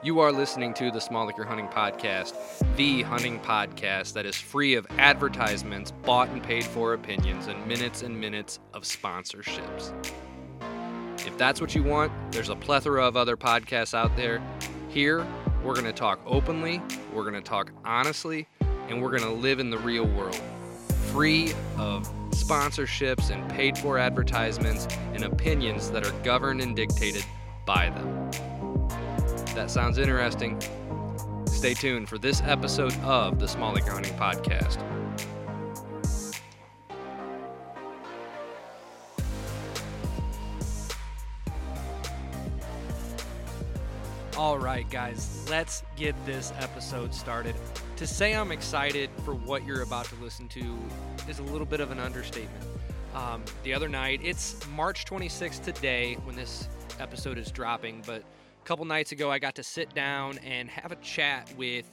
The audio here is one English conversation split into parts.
You are listening to the Small Acre Hunting Podcast, the hunting podcast that is free of advertisements, bought and paid for opinions, and minutes and minutes of sponsorships. If that's what you want, there's a plethora of other podcasts out there. Here, we're going to talk openly, we're going to talk honestly, and we're going to live in the real world, free of sponsorships and paid for advertisements and opinions that are governed and dictated by them. That sounds interesting. Stay tuned for this episode of the Small Acre Podcast. All right, guys, let's get this episode started. To say I'm excited for what you're about to listen to is a little bit of an understatement. Um, the other night, it's March 26th today when this episode is dropping, but couple nights ago, I got to sit down and have a chat with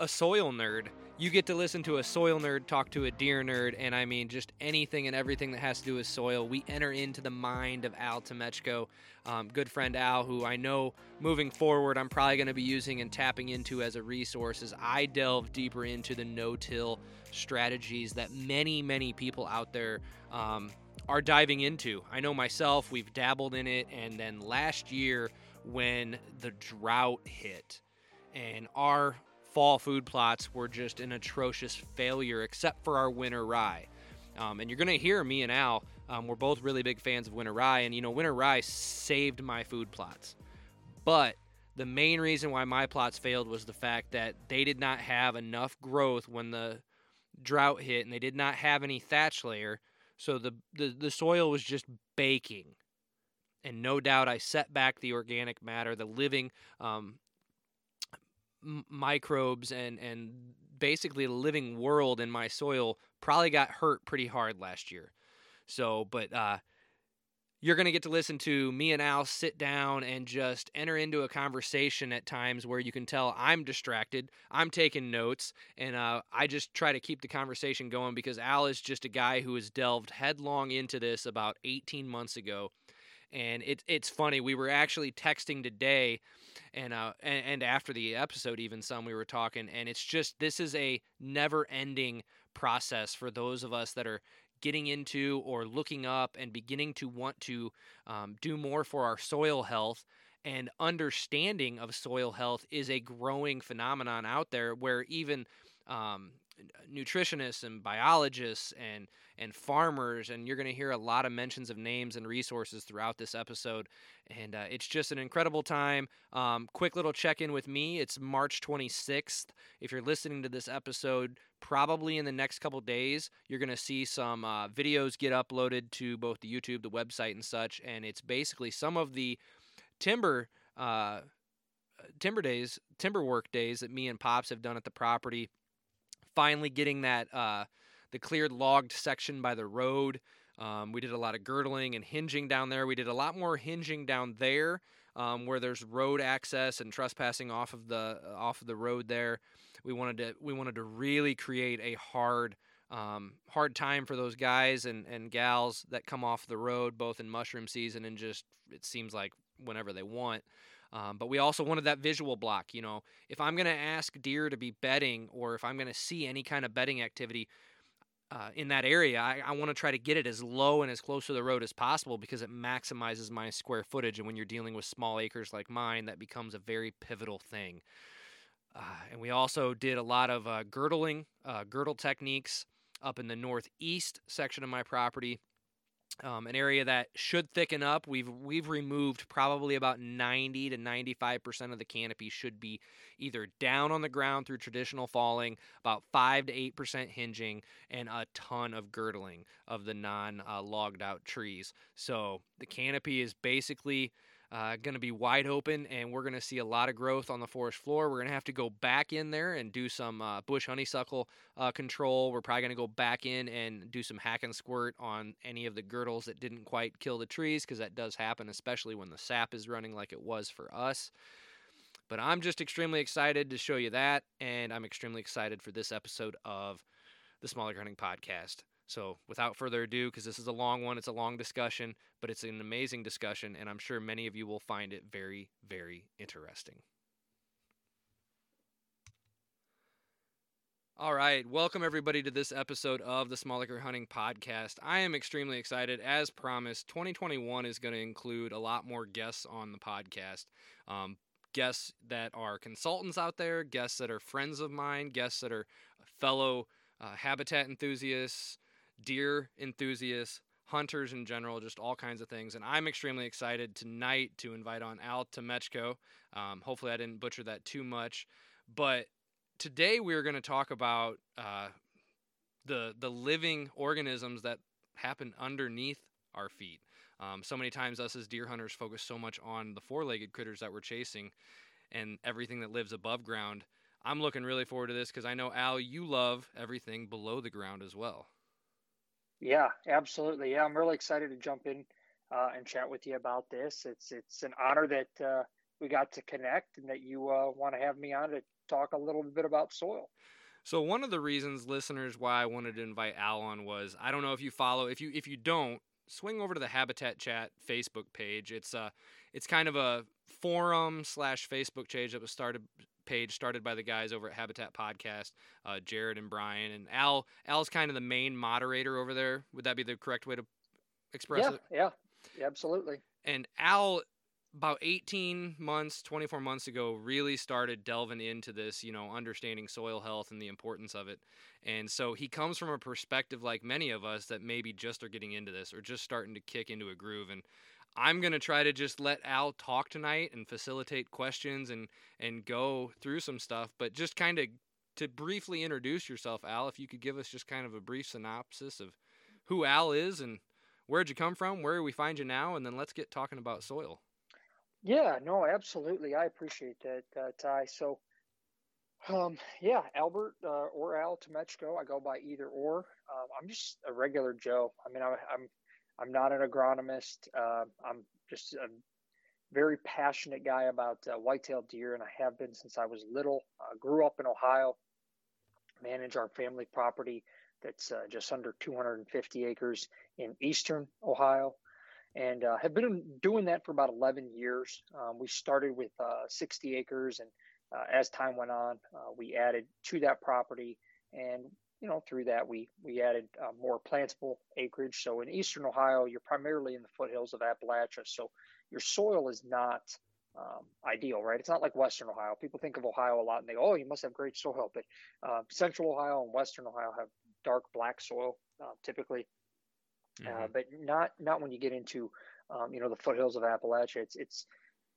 a soil nerd. You get to listen to a soil nerd talk to a deer nerd, and I mean just anything and everything that has to do with soil. We enter into the mind of Al Temechko, um, good friend Al, who I know moving forward I'm probably going to be using and tapping into as a resource as I delve deeper into the no-till strategies that many, many people out there um, are diving into. I know myself, we've dabbled in it, and then last year when the drought hit and our fall food plots were just an atrocious failure, except for our winter rye. Um, and you're going to hear me and Al, um, we're both really big fans of winter rye, and you know, winter rye saved my food plots. But the main reason why my plots failed was the fact that they did not have enough growth when the drought hit, and they did not have any thatch layer so the, the, the soil was just baking. And no doubt I set back the organic matter, the living um, m- microbes, and, and basically the living world in my soil probably got hurt pretty hard last year. So, but uh, you're going to get to listen to me and Al sit down and just enter into a conversation at times where you can tell I'm distracted, I'm taking notes, and uh, I just try to keep the conversation going because Al is just a guy who has delved headlong into this about 18 months ago. And it, it's funny, we were actually texting today, and, uh, and and after the episode, even some we were talking, and it's just this is a never-ending process for those of us that are getting into or looking up and beginning to want to um, do more for our soil health and understanding of soil health is a growing phenomenon out there where even um, nutritionists and biologists and and farmers and you're going to hear a lot of mentions of names and resources throughout this episode and uh, it's just an incredible time. Um, quick little check-in with me it's march 26th if you're listening to this episode probably in the next couple days you're going to see some uh, videos get uploaded to both the youtube the website and such and it's basically some of the timber uh, timber days timber work days that me and pops have done at the property finally getting that uh, the cleared logged section by the road. Um, we did a lot of girdling and hinging down there. We did a lot more hinging down there um, where there's road access and trespassing off of the off of the road there. We wanted to we wanted to really create a hard um, hard time for those guys and, and gals that come off the road both in mushroom season and just it seems like whenever they want. Um, but we also wanted that visual block you know. If i'm going to ask deer to be bedding or if i'm going to see any kind of bedding activity uh, in that area, I, I want to try to get it as low and as close to the road as possible because it maximizes my square footage. And when you're dealing with small acres like mine, that becomes a very pivotal thing. Uh, and we also did a lot of uh, girdling, uh, girdle techniques up in the northeast section of my property. Um, an area that should thicken up. We've we've removed probably about 90 to 95 percent of the canopy should be either down on the ground through traditional falling, about five to eight percent hinging, and a ton of girdling of the non-logged uh, out trees. So the canopy is basically uh, going to be wide open, and we're going to see a lot of growth on the forest floor. We're going to have to go back in there and do some uh, bush honeysuckle uh, control. We're probably going to go back in and do some hack and squirt on any of the girdles that didn't quite kill the trees, because that does happen, especially when the sap is running like it was for us. But I'm just extremely excited to show you that, and I'm extremely excited for this episode of the Small Acre Hunting Podcast. So, without further ado, because this is a long one, it's a long discussion, but it's an amazing discussion, and I'm sure many of you will find it very, very interesting. All right, welcome everybody to this episode of the Small Acre Hunting Podcast. I am extremely excited. As promised, 2021 is going to include a lot more guests on the podcast. Um, guests that are consultants out there, guests that are friends of mine, guests that are fellow uh, habitat enthusiasts, deer enthusiasts, hunters in general, just all kinds of things. And I'm extremely excited tonight to invite on Al Temechko. Um, hopefully, I didn't butcher that too much. But today we're going to talk about uh, the the living organisms that happen underneath our feet. Um, so many times, us as deer hunters focus so much on the four-legged critters that we're chasing, and everything that lives above ground. I'm looking really forward to this because I know Al, you love everything below the ground as well. Yeah, absolutely. Yeah, I'm really excited to jump in uh, and chat with you about this. It's it's an honor that uh, we got to connect and that you uh, want to have me on to talk a little bit about soil. So one of the reasons, listeners, why I wanted to invite Al on was I don't know if you follow. If you if you don't, swing over to the Habitat Chat Facebook page. It's a it's kind of a forum slash Facebook page that was started page started by the guys over at Habitat Podcast, uh, Jared and Brian and Al. Al's kind of the main moderator over there. Would that be the correct way to express yeah, it? Yeah, yeah, absolutely. And Al about 18 months 24 months ago really started delving into this you know understanding soil health and the importance of it and so he comes from a perspective like many of us that maybe just are getting into this or just starting to kick into a groove and i'm going to try to just let al talk tonight and facilitate questions and and go through some stuff but just kind of to briefly introduce yourself al if you could give us just kind of a brief synopsis of who al is and where'd you come from where we find you now and then let's get talking about soil yeah, no, absolutely. I appreciate that, uh, Ty. So, um, yeah, Albert uh, or Al Temechko. I go by either or. Um, I'm just a regular Joe. I mean, I, I'm, I'm not an agronomist. Uh, I'm just a very passionate guy about uh, white-tailed deer, and I have been since I was little. Uh, grew up in Ohio. Manage our family property that's uh, just under 250 acres in eastern Ohio and uh, have been doing that for about 11 years. Um, we started with uh, 60 acres, and uh, as time went on, we added to that property, and you know through that we we added uh, more plantable acreage. So in eastern Ohio, you're primarily in the foothills of Appalachia, so your soil is not um, ideal, right? It's not like Western Ohio. People think of Ohio a lot and they go, oh, you must have great soil, but uh, Central Ohio and Western Ohio have dark black soil typically uh, mm-hmm. uh, but not not when you get into um, you know the foothills of Appalachia. It's it's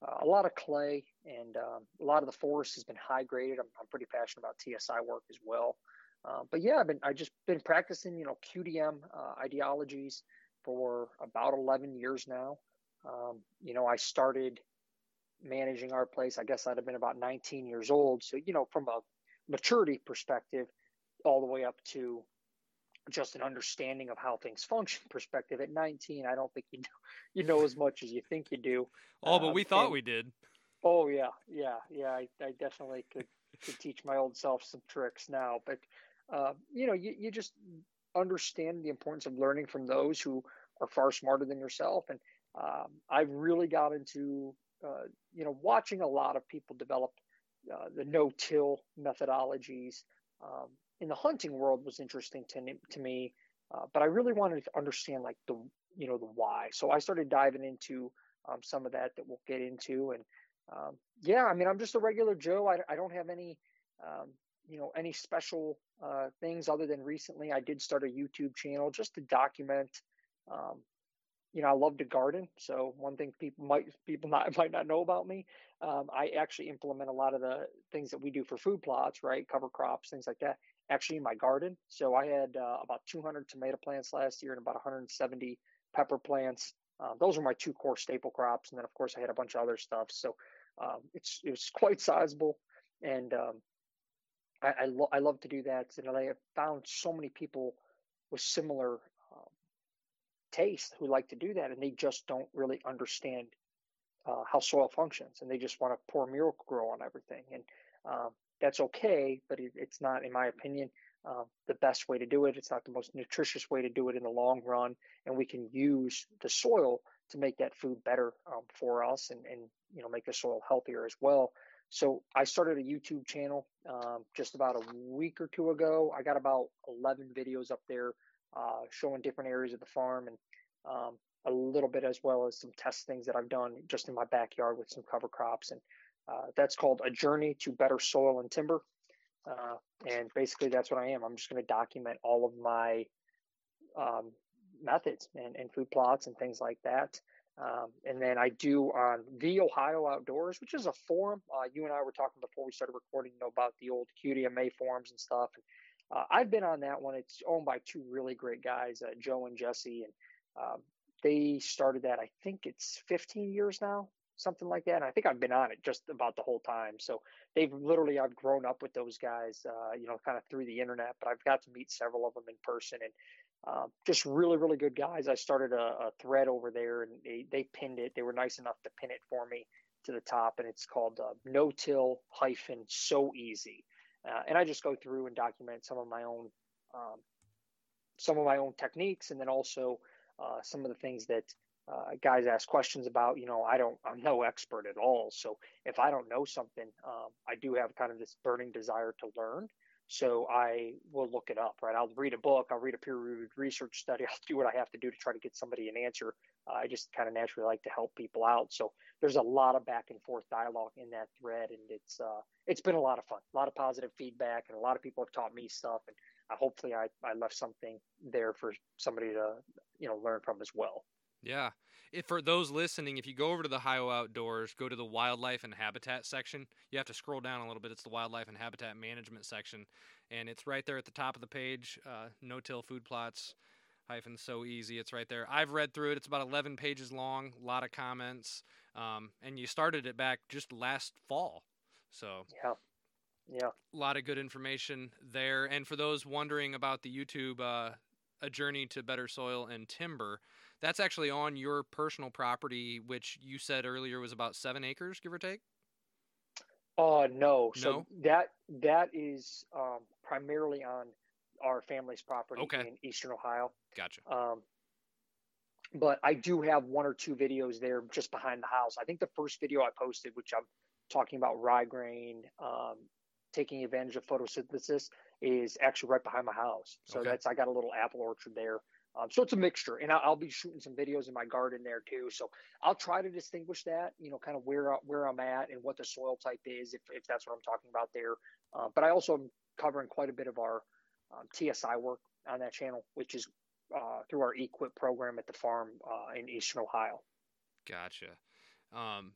uh, a lot of clay and um, a lot of the forest has been high graded. I'm, I'm pretty passionate about TSI work as well. Uh, but yeah, I've been I just been practicing you know QDM uh, ideologies for about 11 years now. Um, you know, I started managing our place. I guess I'd have been about 19 years old. So you know, from a maturity perspective, all the way up to just an understanding of how things function perspective at 19 i don't think you know you know as much as you think you do oh but we um, thought and, we did oh yeah yeah yeah i, I definitely could, could teach my old self some tricks now but uh, you know you, you just understand the importance of learning from those who are far smarter than yourself and um, i've really got into uh, you know watching a lot of people develop uh, the no-till methodologies um, in the hunting world was interesting to, to me, uh, but I really wanted to understand like the you know the why. So I started diving into um, some of that that we'll get into, and um, yeah, I mean I'm just a regular Joe. I, I don't have any um, you know any special uh, things other than recently I did start a YouTube channel just to document. Um, you know, I love to garden. So one thing people might people not might not know about me, um, I actually implement a lot of the things that we do for food plots, right? Cover crops, things like that actually in my garden. So I had uh, about 200 tomato plants last year and about 170 pepper plants. Uh, those are my two core staple crops, and then of course I had a bunch of other stuff. So um, it's it's quite sizable, and um, I I, lo- I, love to do that. And I have found so many people with similar um, taste who like to do that, and they just don't really understand uh, how soil functions, and they just want to pour Miracle-Gro on everything. And um, that's okay, but it, it's not, in my opinion, uh, the best way to do it. It's not the most nutritious way to do it in the long run, and we can use the soil to make that food better um, for us and, and you know make the soil healthier as well. So I started a YouTube channel um, just about a week or two ago. I got about 11 videos up there uh, showing different areas of the farm and um, a little bit as well as some test things that I've done just in my backyard with some cover crops. And uh, that's called A Journey to Better Soil and Timber. Uh, and basically, that's what I am. I'm just going to document all of my um, methods and, and food plots and things like that. Um, and then I do on the Ohio Outdoors, which is a forum. Uh, you and I were talking before we started recording you know, about the old QDMA forums and stuff. And, uh, I've been on that one. It's owned by two really great guys, uh, Joe and Jesse, and um, they started that. I think it's 15 years now, something like that. And I think I've been on it just about the whole time. So they've literally I've grown up with those guys, uh, you know, kind of through the internet. But I've got to meet several of them in person, and um, just really, really good guys. I started a, a, thread over there and they, they pinned it. They were nice enough to pin it for me to the top, and it's called uh, No Till hyphen So Easy. Uh, and I just go through and document some of my own, um, some of my own techniques, and then also uh, some of the things that uh, guys ask questions about. You know, I don't, I'm no expert at all. So if I don't know something, um, I do have kind of this burning desire to learn. So I will look it up, right? I'll read a book, I'll read a peer-reviewed research study, I'll do what I have to do to try to get somebody an answer. Uh, I just kind of naturally like to help people out. So there's a lot of back and forth dialogue in that thread, and it's uh, it's been a lot of fun, a lot of positive feedback, and a lot of people have taught me stuff, and uh, hopefully I, I left something there for somebody to you know learn from as well. Yeah. If for those listening, if you go over to the Ohio Outdoors, go to the wildlife and habitat section. You have to scroll down a little bit. It's the wildlife and habitat management section, and it's right there at the top of the page. Uh, no-till food plots hyphen so easy. It's right there. I've read through it. It's about 11 pages long. A lot of comments, um, and you started it back just last fall. So yeah. Yeah. A lot of good information there. And for those wondering about the YouTube, uh, A Journey to Better Soil and Timber, that's actually on your personal property, which you said earlier was about seven acres, give or take. Uh, no. So that that is um, primarily on our family's property okay. in Eastern Ohio. Gotcha. Um, but I do have one or two videos there just behind the house. I think the first video I posted, which I'm talking about rye grain, um, taking advantage of photosynthesis, is actually right behind my house. So okay. that's I got a little apple orchard there. Um, so it's a mixture, and I'll, I'll, be shooting some videos in my garden there too. So I'll try to distinguish that, you know, kind of where where I'm at and what the soil type is, if if that's what I'm talking about there. Uh, but I also am covering quite a bit of our um, TSI work on that channel, which is uh, through our EQIP program at the farm uh, in Eastern Ohio. Gotcha. Um,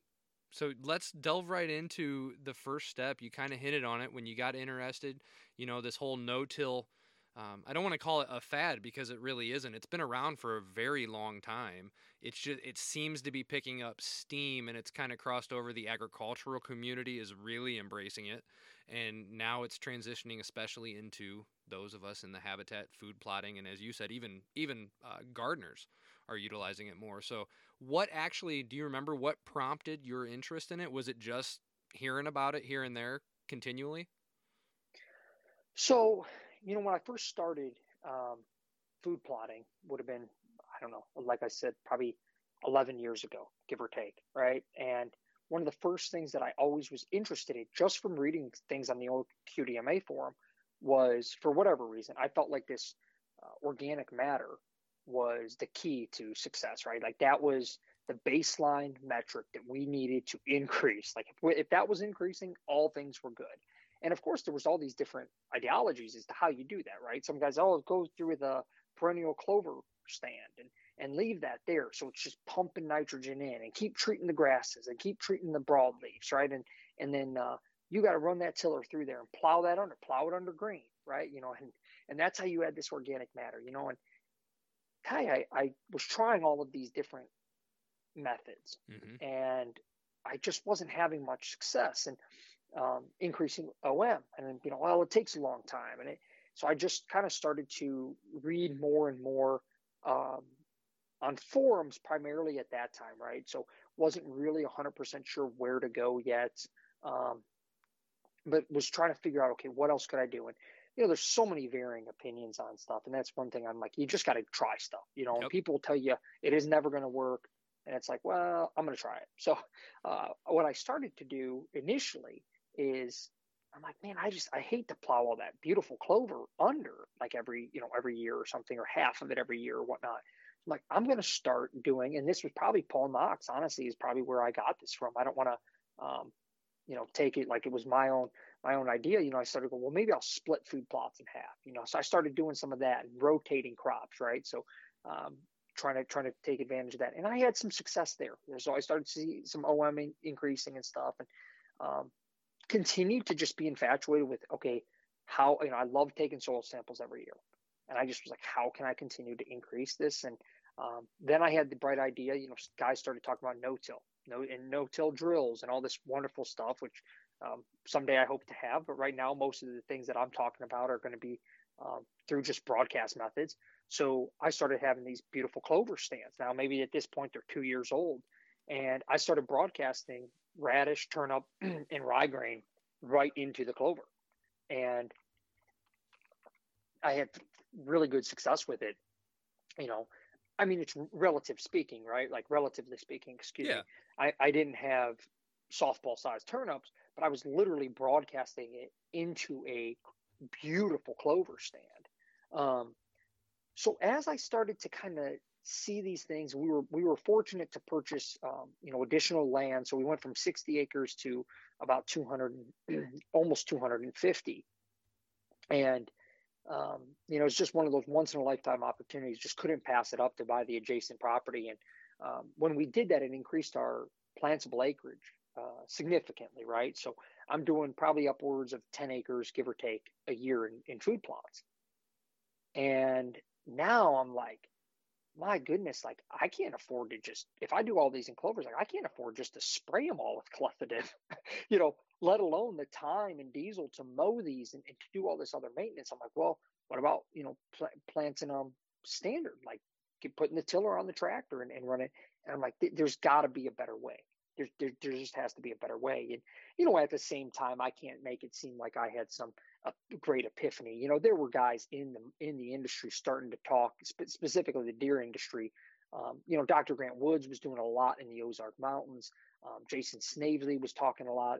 so let's delve right into the first step. You kind of hinted on it when you got interested. You know, this whole no-till um, I don't want to call it a fad because it really isn't. It's been around for a very long time. It's just it seems to be picking up steam, and it's kind of crossed over. The agricultural community is really embracing it, and now it's transitioning, especially into those of us in the habitat food plotting, and as you said, even even uh, gardeners are utilizing it more. So, what actually do you remember? What prompted your interest in it? Was it just hearing about it here and there continually? So you know, when I first started um, food plotting, would have been, I don't know, like I said, probably 11 years ago, give or take, right? And one of the first things that I always was interested in, just from reading things on the old QDMA forum, was for whatever reason, I felt like this uh, organic matter was the key to success, right? Like that was the baseline metric that we needed to increase. Like if, we, if that was increasing, all things were good. And of course, there was all these different ideologies as to how you do that, right? Some guys, oh, go through the perennial clover stand and and leave that there, so it's just pumping nitrogen in, and keep treating the grasses and keep treating the broadleaves, right? And and then uh, you got to run that tiller through there and plow that under, plow it under green, right? You know, and and that's how you add this organic matter, you know. And Kai, I, I was trying all of these different methods, mm-hmm. and I just wasn't having much success. And um, increasing OM. And you know, well, it takes a long time, and it, so I just kind of started to read more and more um, on forums, primarily at that time, right? So wasn't really 100% sure where to go yet, um, but was trying to figure out, okay, what else could I do? And you know, there's so many varying opinions on stuff. And that's one thing I'm like, you just got to try stuff, you know, Yep. people tell you it is never going to work. And it's like, well, I'm going to try it. So, uh, what I started to do initially is I'm like, man, I just, I hate to plow all that beautiful clover under like every, you know, every year or something, or half of it every year or whatnot. I'm like, I'm going to start doing, and this was probably Paul Knox, honestly, is probably where I got this from. I don't want to, um, you know, take it like it was my own my own idea, you know, I started going, well, maybe I'll split food plots in half, you know. So I started doing some of that and rotating crops, right? So um, trying to trying to take advantage of that, and I had some success there. So I started to see some OM in, increasing and stuff, and um, continued to just be infatuated with okay, how you know I love taking soil samples every year, and I just was like, how can I continue to increase this? And um, then I had the bright idea, you know, guys started talking about no-till, no and no-till drills and all this wonderful stuff, which um, someday I hope to have. But right now, most of the things that I'm talking about are going to be um, through just broadcast methods. So I started having these beautiful clover stands. Now, maybe at this point they're two years old, and I started broadcasting radish, turnip, and rye grain right into the clover, and I had really good success with it. You know, I mean, it's relative speaking, right? Like relatively speaking, excuse Yeah. me. I, I didn't have softball sized turnips, but I was literally broadcasting it into a beautiful clover stand. Um, so as I started to kind of see these things, we were we were fortunate to purchase um, you know additional land. So we went from 60 acres to about 200, almost 250, and um, you know it's just one of those once in a lifetime opportunities. Just couldn't pass it up to buy the adjacent property, and um, when we did that, it increased our plantable acreage uh, significantly, right? So I'm doing probably upwards of 10 acres, give or take, a year in, in food plots. And now I'm like, my goodness, like I can't afford to just, if I do all these in clovers, like I can't afford just to spray them all with clethodim, you know, let alone the time and diesel to mow these and, and to do all this other maintenance. I'm like, well, what about, you know, pl- planting them standard, like get, putting the tiller on the tractor and, and run it. And I'm like, there's got to be a better way there, there, there just has to be a better way. And, you know, at the same time, I can't make it seem like I had some uh, great epiphany. You know, there were guys in the, in the industry starting to talk, spe- specifically the deer industry. Um, you know, Dr. Grant Woods was doing a lot in the Ozark Mountains. Um, Jason Snavely was talking a lot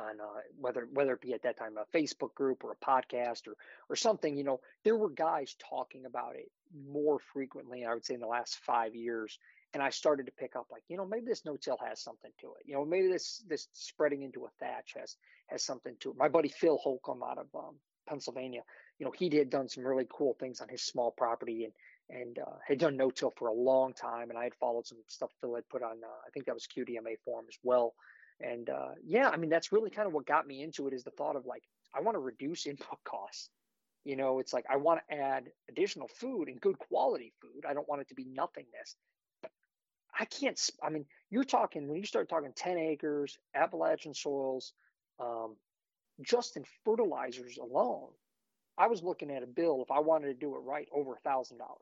on uh, whether whether it be at that time a Facebook group or a podcast or or something. You know, there were guys talking about it more frequently. I would say in the last five years and I started to pick up like, you know, maybe this no-till has something to it. You know, maybe this this spreading into a thatch has has something to it. My buddy Phil Holcomb out of um, Pennsylvania, you know, he had done some really cool things on his small property and and uh, had done no-till for a long time. And I had followed some stuff Phil had put on. Uh, I think that was QDMA form as well. And uh, yeah, I mean, that's really kind of what got me into it is the thought of like, I want to reduce input costs. You know, it's like I want to add additional food and good quality food. I don't want it to be nothingness. I can't. I mean, you're talking when you start talking 10 acres, Appalachian soils, um, just in fertilizers alone. I was looking at a bill if I wanted to do it right over a thousand dollars.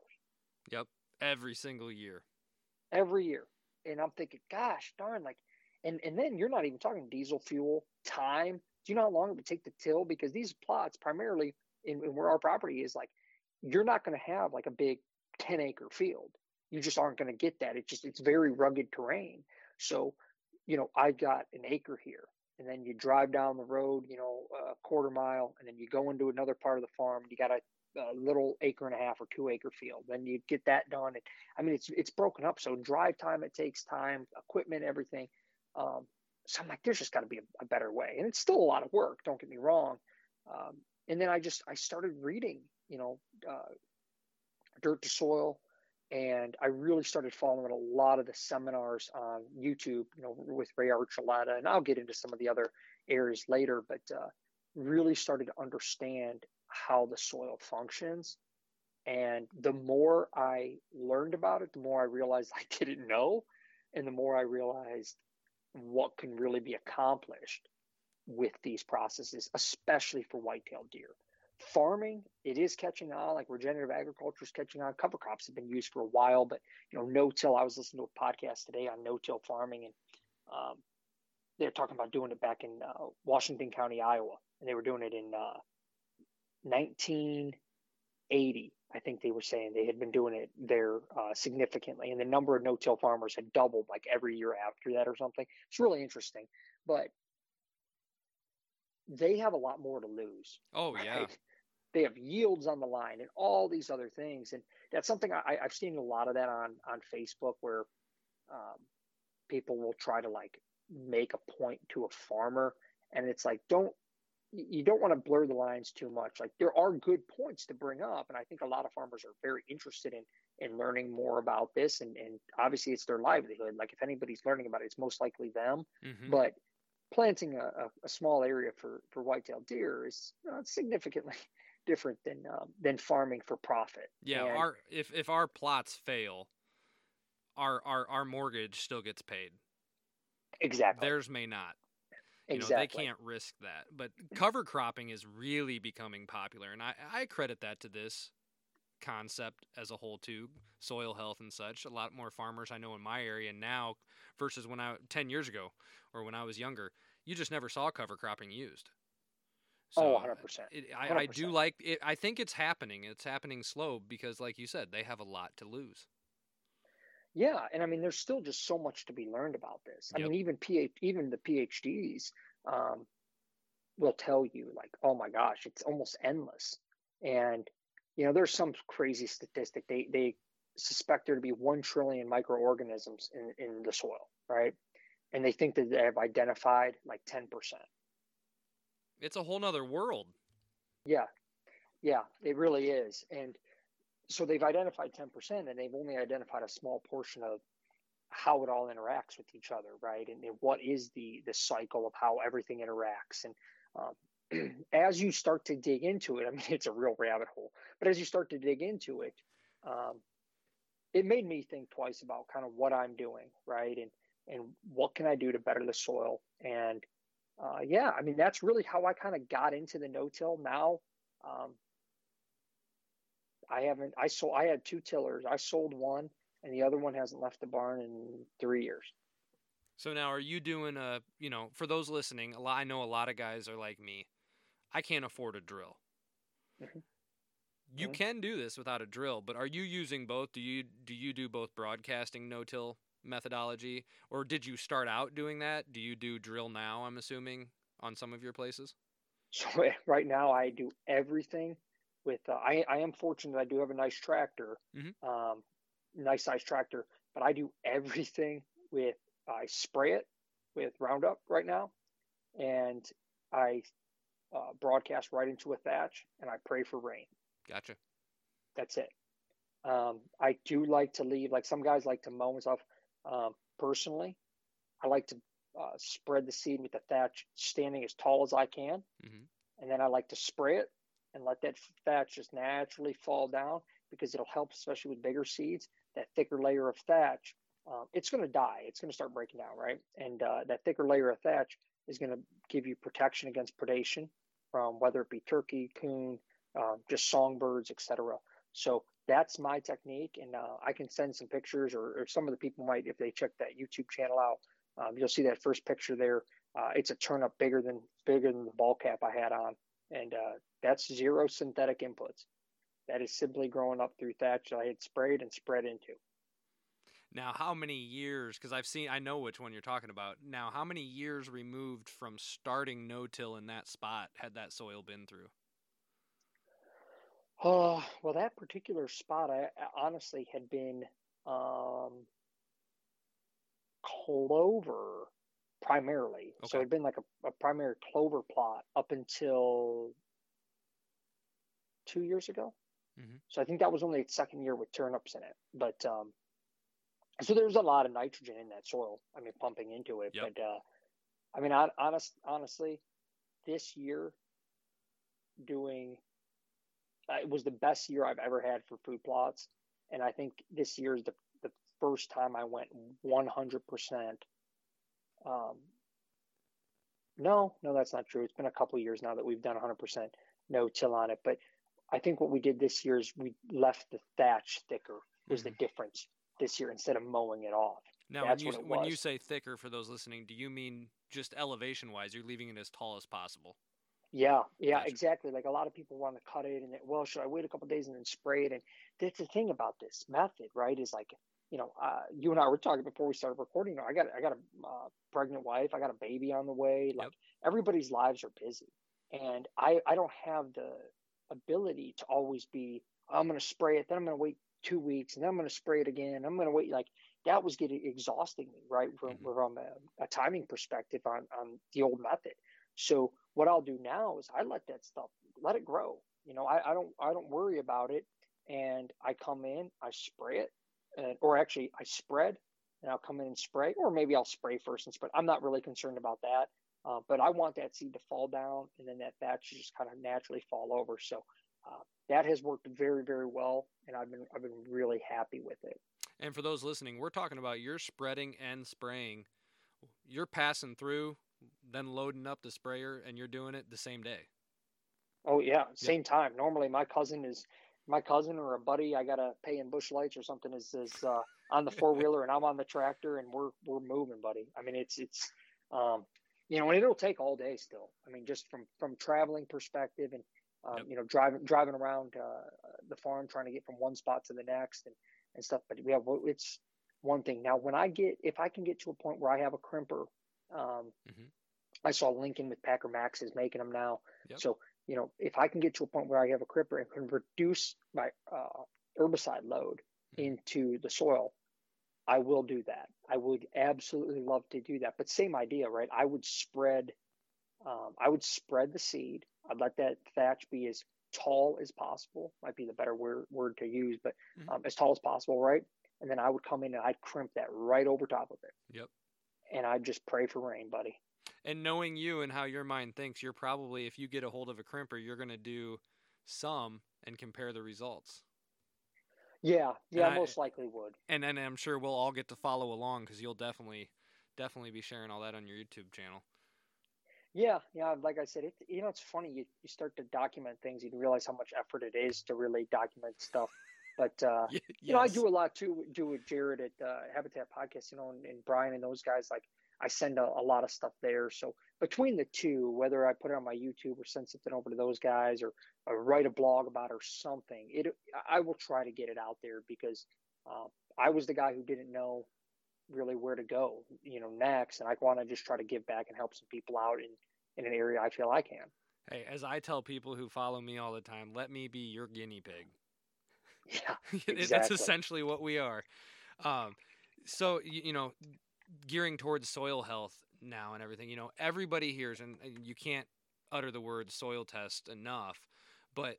Yep, every single year. Every year, and I'm thinking, gosh darn, like, and and then you're not even talking diesel fuel, time. Do you know how long it would take to till? Because these plots, primarily in, in where our property is, like, you're not going to have like a big 10 acre field you just aren't going to get that. It's just it's very rugged terrain. So, you know, I got an acre here, and then you drive down the road, you know, a quarter mile, and then you go into another part of the farm. You got a, a little acre and a half or two acre field. Then you get that done. And, I mean, it's it's broken up. So drive time, it takes time, equipment, everything. Um, so I'm like, there's just got to be a, a, better way, and it's still a lot of work. Don't get me wrong. Um, and then I just I started reading, you know, uh, dirt to soil and I really started following a lot of the seminars on YouTube, you know, with Ray Archuleta, and I'll get into some of the other areas later, but uh, really started to understand how the soil functions. And the more I learned about it, the more I realized I didn't know, and the more I realized what can really be accomplished with these processes, especially for white-tailed deer farming it is catching on like regenerative agriculture is catching on cover crops have been used for a while but you know no-till i was listening to a podcast today on no-till farming and um, they're talking about doing it back in uh, washington county iowa and they were doing it in uh, 1980. I think they were saying they had been doing it there uh, significantly, and the number of no-till farmers had doubled like every year after that or something. It's really interesting, but they have a lot more to lose. Oh right? yeah, they have yields on the line and all these other things, and that's something I, have seen a lot of that on on Facebook where um, people will try to like make a point to a farmer, and it's like don't you don't want to blur the lines too much. Like there are good points to bring up, and I think a lot of farmers are very interested in in learning more about this, and and obviously it's their livelihood. Like if anybody's learning about it, it's most likely them. Mm-hmm. But planting a, a, small area for for white-tailed deer is uh, significantly different than um, than farming for profit. Yeah, and, our if if our plots fail, our our our mortgage still gets paid. Exactly. Theirs may not. You exactly. know, they can't risk that. But cover cropping is really becoming popular, and I, I credit that to this concept as a whole too soil health and such a lot more farmers i know in my area now versus when i 10 years ago or when i was younger you just never saw cover cropping used so oh 100%, it, I, I do like it i think it's happening it's happening slow because like you said they have a lot to lose yeah, and I mean, there's still just so much to be learned about this. I mean, even PhD, even the PhDs um, will tell you, like, oh my gosh, it's almost endless. And you know, there's some crazy statistic. They they suspect there to be one trillion microorganisms in in the soil, right? And they think that they have identified like ten percent. It's a whole nother world. Yeah, yeah, it really is. And so they've identified 10% and they've only identified a small portion of how it all interacts with each other right? And, and what is the the cycle of how everything interacts? And um, as you start to dig into it i mean it's a real rabbit hole but as you start to dig into it um, it made me think twice about kind of what i'm doing right? And and what can i do to better the soil? And uh, yeah i mean that's really how i kind of got into the no-till now um, I haven't. I sold. I had two tillers. I sold one, and the other one hasn't left the barn in three years. So now, are you doing a? You know, for those listening, a lot, I know a lot of guys are like me. I can't afford a drill. Mm-hmm. You mm-hmm. can do this without a drill, but are you using both? Do you do you do both broadcasting no-till methodology, or did you start out doing that? Do you do drill now? I'm assuming on some of your places. So right now, I do everything with uh, I, I am fortunate I do have a nice tractor, mm-hmm. um, nice size tractor, but I do everything with I spray it with Roundup right now, and I uh, broadcast right into a thatch, and I pray for rain. Gotcha. That's it. Um, I do like to leave like some guys like to mow and stuff. Um, personally, I like to uh, spread the seed with the thatch standing as tall as I can, mm-hmm. and then I like to spray it and let that thatch just naturally fall down because it'll help, especially with bigger seeds. That thicker layer of thatch, um, it's going to die. It's going to start breaking down, right? And uh, that thicker layer of thatch is going to give you protection against predation from whether it be turkey, coon, um, just songbirds, etc. So that's my technique, and uh, I can send some pictures, or, or, some of the people might, if they check that YouTube channel out, um, you'll see that first picture there. Uh, it's a turnip bigger than bigger than the ball cap I had on, and uh, that's zero synthetic inputs. That is simply growing up through thatch that I had sprayed and spread into. Now, how many years? Because I've seen, I know which one you're talking about. Now, how many years removed from starting no-till in that spot had that soil been through? Oh, well, that particular spot, I, I honestly had been um, clover primarily. Okay. So it'd been like a, a primary clover plot up until two years ago. Mm-hmm. So I think that was only its second year with turnips in it. But um, so there was a lot of nitrogen in that soil. I mean, pumping into it. Yep. But uh, I mean, honest, honestly, this year doing uh, it was the best year I've ever had for food plots, and I think this year is the the first time I went 100 percent um, no, no, that's not true. It's been a couple years now that we've done 100% no till on it. But I think what we did this year is we left the thatch thicker was mm-hmm. the difference this year instead of mowing it off. Now, That's when you when you say thicker for those listening, do you mean just elevation wise? You're leaving it as tall as possible. Yeah, yeah, Gotcha. exactly. Like a lot of people want to cut it, and then, well, should I wait a couple days and then spray it? And that's the thing about this method, right? Is like, you know, uh, you and I were talking before we started recording. I got, I got a uh, pregnant wife. I got a baby on the way. Like Yep. everybody's lives are busy, and I, I don't have the ability to always be. I'm going to spray it, then I'm going to wait two weeks, and then I'm going to spray it again. I'm going to wait. Like that was getting exhausting me, right? From Mhm. from a, a timing perspective on on the old method. So what I'll do now is I let that stuff let it grow. You know, I, I don't I don't worry about it, and I come in, I spray it, and, or actually I spread, and I'll come in and spray, or maybe I'll spray first and spread. I'm not really concerned about that, uh, but I want that seed to fall down, and then that to just kind of naturally fall over. So uh, that has worked very very well, and I've been I've been really happy with it. And for those listening, we're talking about you're spreading and spraying. You're passing through, then loading up the sprayer, and you're doing it the same day. Oh yeah, same time. Normally, my cousin is my cousin or a buddy I gotta pay in Busch Lights or something is is uh, on the four wheeler and I'm on the tractor and we're we're moving, buddy. I mean, it's it's um, you know, and it'll take all day still. I mean, just from from traveling perspective and um, Yep. you know driving driving around uh, the farm trying to get from one spot to the next and and stuff. But we have it's one thing now. When I get if I can get to a point where I have a crimper, um, Mhm. I saw Lincoln with Packer Maxx is making them now. Yep. So you know, if I can get to a point where I have a crimper and can reduce my uh, herbicide load Mhm. into the soil, I will do that. I would absolutely love to do that. But same idea, right? I would spread, um, I would spread the seed. I'd let that thatch be as tall as possible. Might be the better word word to use, but Mhm. um, as tall as possible, right? And then I would come in and I'd crimp that right over top of it. Yep. And I'd just pray for rain, buddy. And knowing you and how your mind thinks, you're probably, if you get a hold of a crimper, you're going to do some and compare the results. Yeah, yeah, I- most likely would. And then I'm sure we'll all get to follow along because you'll definitely, definitely be sharing all that on your YouTube channel. Yeah, yeah. Like I said, it you know it's funny. You you start to document things, you realize how much effort it is to really document stuff. But uh, Ye- you know, I do a lot too. Do with Jared at uh, Habitat Podcast, you know, and, and Brian and those guys. Like I send a, a lot of stuff there. So between the two, whether I put it on my YouTube or send something over to those guys, or, or write a blog about or something, it I will try to get it out there because uh, I was the guy who didn't know really where to go, you know, next, and I want to just try to give back and help some people out in in an area I feel I can. Hey, as I tell people who follow me all the time, let me be your guinea pig. Yeah, That's essentially what we are. Um, so you, you know, gearing towards soil health now and everything. You know, everybody hears, and and you can't utter the word soil test enough, but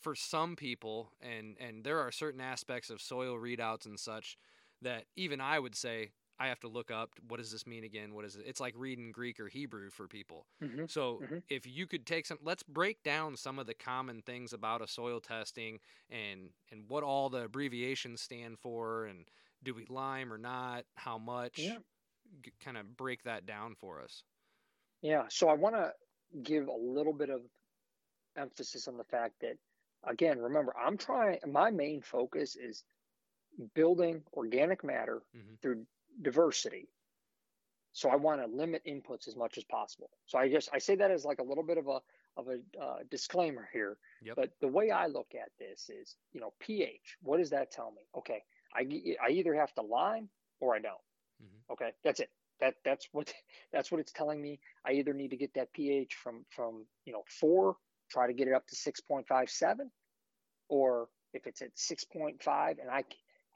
for some people, and and there are certain aspects of soil readouts and such that even I would say I have to look up. What does this mean again? What is it? It's like reading Greek or Hebrew for people. hmm So Mhm. if you could take some, let's break down some of the common things about a soil testing and and what all the abbreviations stand for, and do we lime or not? How much? Yeah. G- kind of break that down for us. Yeah. So I want to give a little bit of emphasis on the fact that, again, remember, I'm trying. My main focus is building organic matter Mhm. through diversity. So I want to limit inputs as much as possible. So I just I say that as like a little bit of a of a uh, disclaimer here. Yep. But the way I look at this is, you know, pH. What does that tell me? Okay, I I either have to lime or I don't. Mhm. Okay, that's it. That that's what that's what it's telling me. I either need to get that pH from from you know four, try to get it up to six point five seven, or if it's at six point five, and I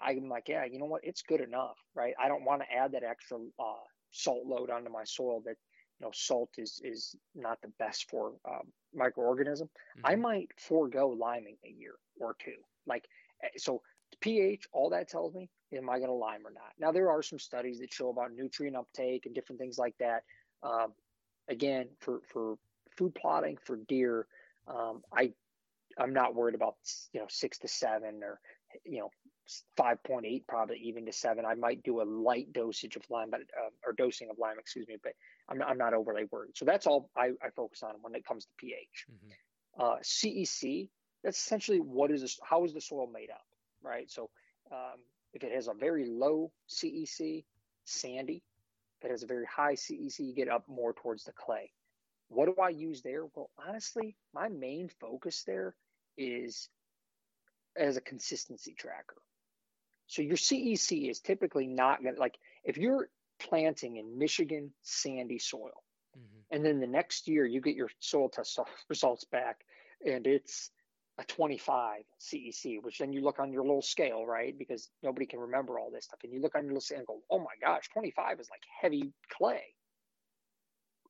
I'm like, yeah, you know what, it's good enough, right? I don't want to add that extra uh, salt load onto my soil. That you know, salt is is not the best for um, microorganism. I Mhm. might forego liming a year or two. Like, eh, so pH, all that tells me, am I going to lime or not? Now, there are some studies that show about nutrient uptake and different things like that. Um, again, for, for food plotting for deer, um, I, I'm not worried about, you know, six to seven or, you know, 5.8 probably even to seven. I might do a light dosage of lime, but, uh, or dosing of lime, excuse me, but I'm not, I'm not overly worried. So that's all I, I focus on when it comes to pH Mhm. uh, CEC, that's essentially what is this, how is the soil made up, right? So um, if it has a very low CEC, sandy. If it has a very high CEC, you get up more towards the clay. what do I use there? Well, honestly, my main focus there is as a consistency tracker. So your CEC is typically not going to, like, if you're planting in Michigan sandy soil, mm-hmm. and then the next year you get your soil test results back and it's a 25 CEC, which then you look on your little scale, right? Because nobody can remember all this stuff. And you look on your little scale and go, oh my gosh, 25 is like heavy clay.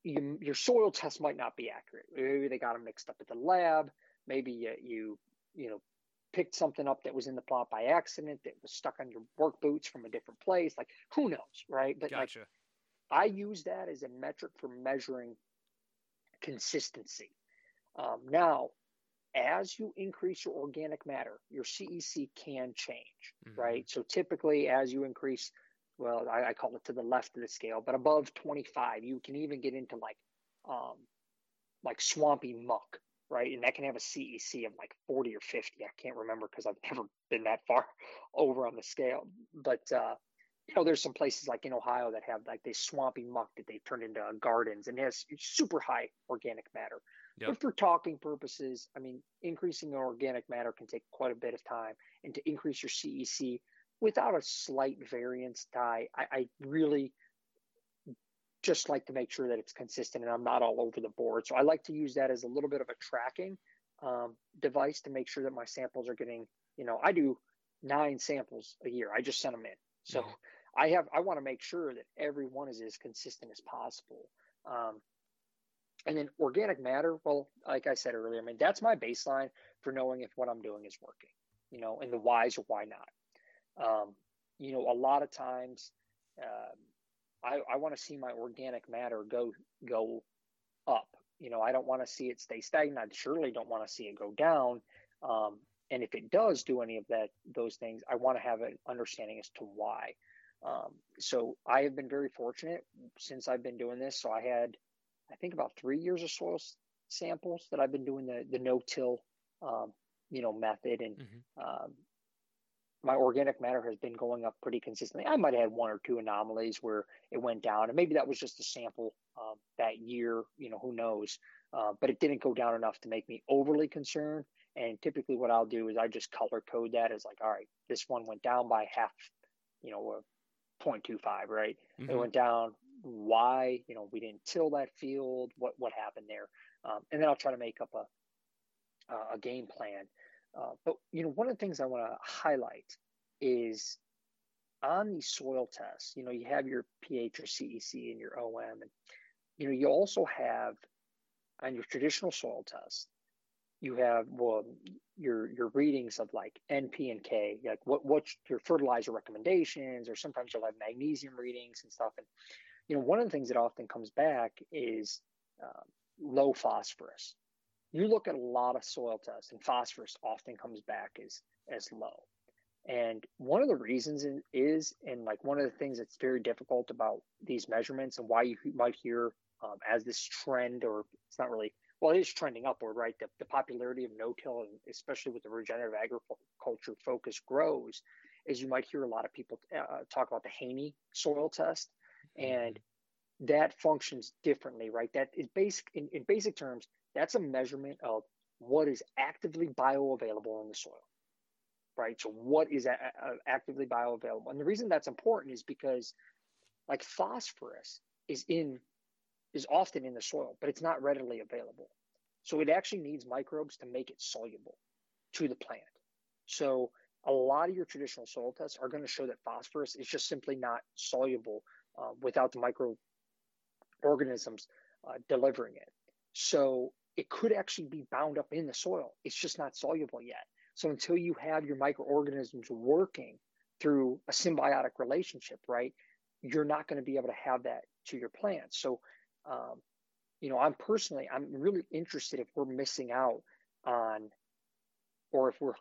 You, your soil test might not be accurate. Maybe they got them mixed up at the lab. Maybe you, you, you know, picked something up that was in the plot by accident that was stuck on your work boots from a different place. Like who knows, right? But gotcha. like, I use that as a metric for measuring consistency. Um, now, as you increase your organic matter, your CEC can change, mm-hmm. right? So typically, as you increase, well, I, I, call it to the left of the scale, but above 25, you can even get into like, um, like swampy muck, right? And that can have a CEC of like 40 or 50. I can't remember because I've never been that far over on the scale. But uh, you know, there's some places like in Ohio that have like this swampy muck that they've turned into gardens and has super high organic matter. Yep. But for talking purposes, I mean, increasing organic matter can take quite a bit of time. And to increase your CEC without a slight variance Ty, I, I really just like to make sure that it's consistent and I'm not all over the board. So I like to use that as a little bit of a tracking um, device to make sure that my samples are getting, you know, I do nine samples a year. I just send them in. So mm-hmm. I have, I want to make sure that every one is as consistent as possible. Um, and then organic matter, well, like I said earlier, I mean, that's my baseline for knowing if what I'm doing is working, you know, and the whys or why not. Um, you know, a lot of times, um, I, I want to see my organic matter go go up. You know, I don't want to see it stay stagnant. I surely don't want to see it go down. Um, and if it does do any of that, those things, I want to have an understanding as to why. Um, so I have been very fortunate since I've been doing this. So I had, I think, about three years of soil samples that I've been doing the the no till, um, you know, method, and mm-hmm. My organic matter has been going up pretty consistently. I might have had one or two anomalies where it went down, and maybe that was just a sample um, that year. You know, who knows? Uh, but it didn't go down enough to make me overly concerned. And typically, what I'll do is I just color code that as like, all right, this one went down by half, you know, 0.25, right? Mm-hmm. It went down. Why? You know, we didn't till that field. What what happened there? Um, and then I'll try to make up a a game plan uh, but you know, one of the things I want to highlight is on these soil tests. You know, you have your pH or CEC and your OM, and you know, you also have on your traditional soil tests, you have well your your readings of like NP and K, like what what's your fertilizer recommendations, or sometimes you'll have magnesium readings and stuff. And you know, one of the things that often comes back is uh, low phosphorus you look at a lot of soil tests and phosphorus often comes back as as low. And one of the reasons is and like one of the things that's very difficult about these measurements and why you might hear um, as this trend or it's not really well it is trending upward right? The, the popularity of no-till and especially with the regenerative agriculture focus grows is you might hear a lot of people uh, talk about the Haney soil test and that functions differently right? That is basic in, in basic terms that's a measurement of what is actively bioavailable in the soil, right? So, what is a- a- actively bioavailable? And the reason that's important is because, like phosphorus, is in is often in the soil, but it's not readily available. So it actually needs microbes to make it soluble to the plant. So a lot of your traditional soil tests are going to show that phosphorus is just simply not soluble uh, without the microorganisms uh, delivering it. So it could actually be bound up in the soil. It's just not soluble yet. So until you have your microorganisms working through a symbiotic relationship, right, you're not going to be able to have that to your plants. So, um, you know, I'm personally, I'm really interested if we're missing out on, or if we're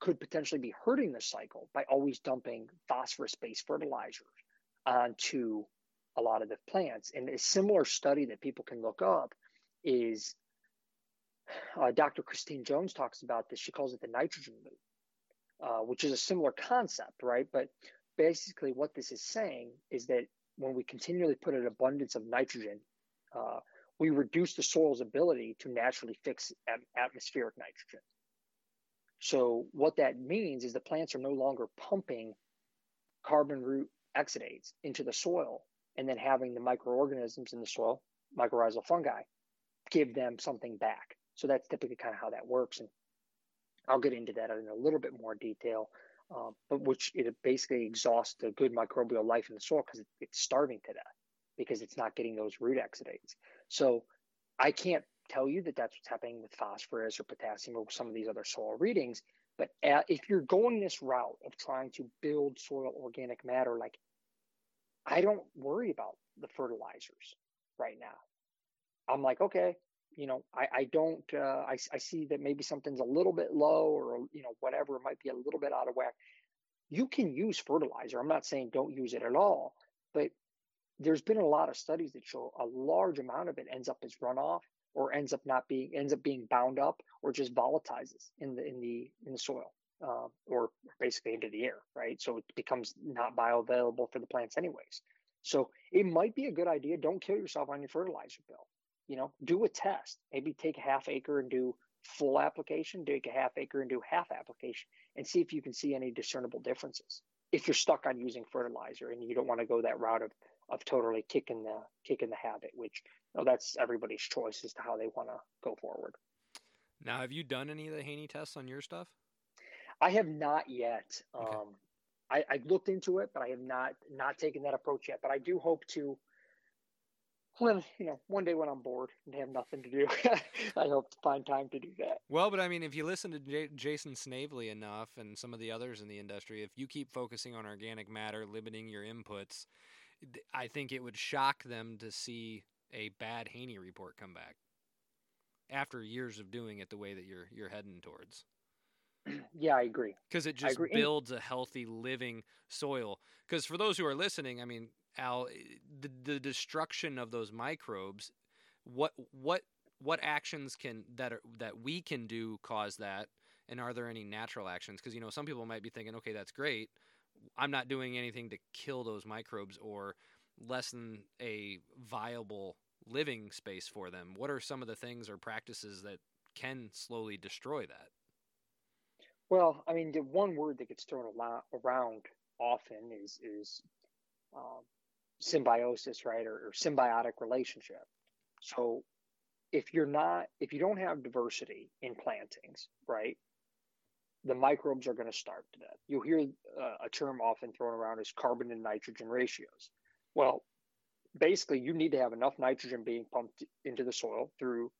could potentially be hurting the cycle by always dumping phosphorus-based fertilizers onto a lot of the plants. And a similar study that people can look up is uh, Dr. Christine Jones talks about this. She calls it the nitrogen loop, uh, which is a similar concept, right? But basically, what this is saying is that when we continually put an abundance of nitrogen, uh, we reduce the soil's ability to naturally fix atmospheric nitrogen. So what that means is the plants are no longer pumping carbon root exudates into the soil and then having the microorganisms in the soil, mycorrhizal fungi, give them something back. So that's typically kind of how that works. And I'll get into that in a little bit more detail, um, but which it basically exhausts the good microbial life in the soil because it, it's starving to death because it's not getting those root exudates. So I can't tell you that that's what's happening with phosphorus or potassium or some of these other soil readings. But if you're going this route of trying to build soil organic matter, like I don't worry about the fertilizers right now. I'm like, okay, you know, I, I don't, uh, I, I see that maybe something's a little bit low or, you know, whatever, might be a little bit out of whack. You can use fertilizer. I'm not saying don't use it at all, but there's been a lot of studies that show a large amount of it ends up as runoff or ends up not being ends up being bound up or just volatilizes in the in the in the soil uh, or basically into the air right so it becomes not bioavailable for the plants anyways so it might be a good idea don't kill yourself on your fertilizer bill you know do a test maybe take a half acre and do full application take a half acre and do half application and see if you can see any discernible differences if you're stuck on using fertilizer and you don't want to go that route of of totally kicking the kicking the habit, which you know, that's everybody's choice as to how they want to go forward. Now, have you done any of the Haney tests on your stuff? I have not yet. Okay. Um, I, I looked into it, but I have not not taken that approach yet. But I do hope to when you know one day when I'm bored and have nothing to do, I hope to find time to do that. Well, but I mean, if you listen to J- Jason Snavely enough and some of the others in the industry, if you keep focusing on organic matter, limiting your inputs, I think it would shock them to see a bad Haney report come back after years of doing it the way that you're you're heading towards. Yeah, I agree. Because it just builds a healthy living soil. Because for those who are listening, I mean, Al, the, the destruction of those microbes, what what what actions can that are, that we can do cause that, and are there any natural actions? Because you know, some people might be thinking, okay, that's great, I'm not doing anything to kill those microbes or lessen a viable living space for them. What are some of the things or practices that can slowly destroy that? Well, I mean, the one word that gets thrown a lot around often is is um, symbiosis, right, or, or symbiotic relationship. So, if you're not, if you don't have diversity in plantings, right, the microbes are going to starve to death. You'll hear uh, a term often thrown around as carbon and nitrogen ratios. Well, basically, you need to have enough nitrogen being pumped into the soil through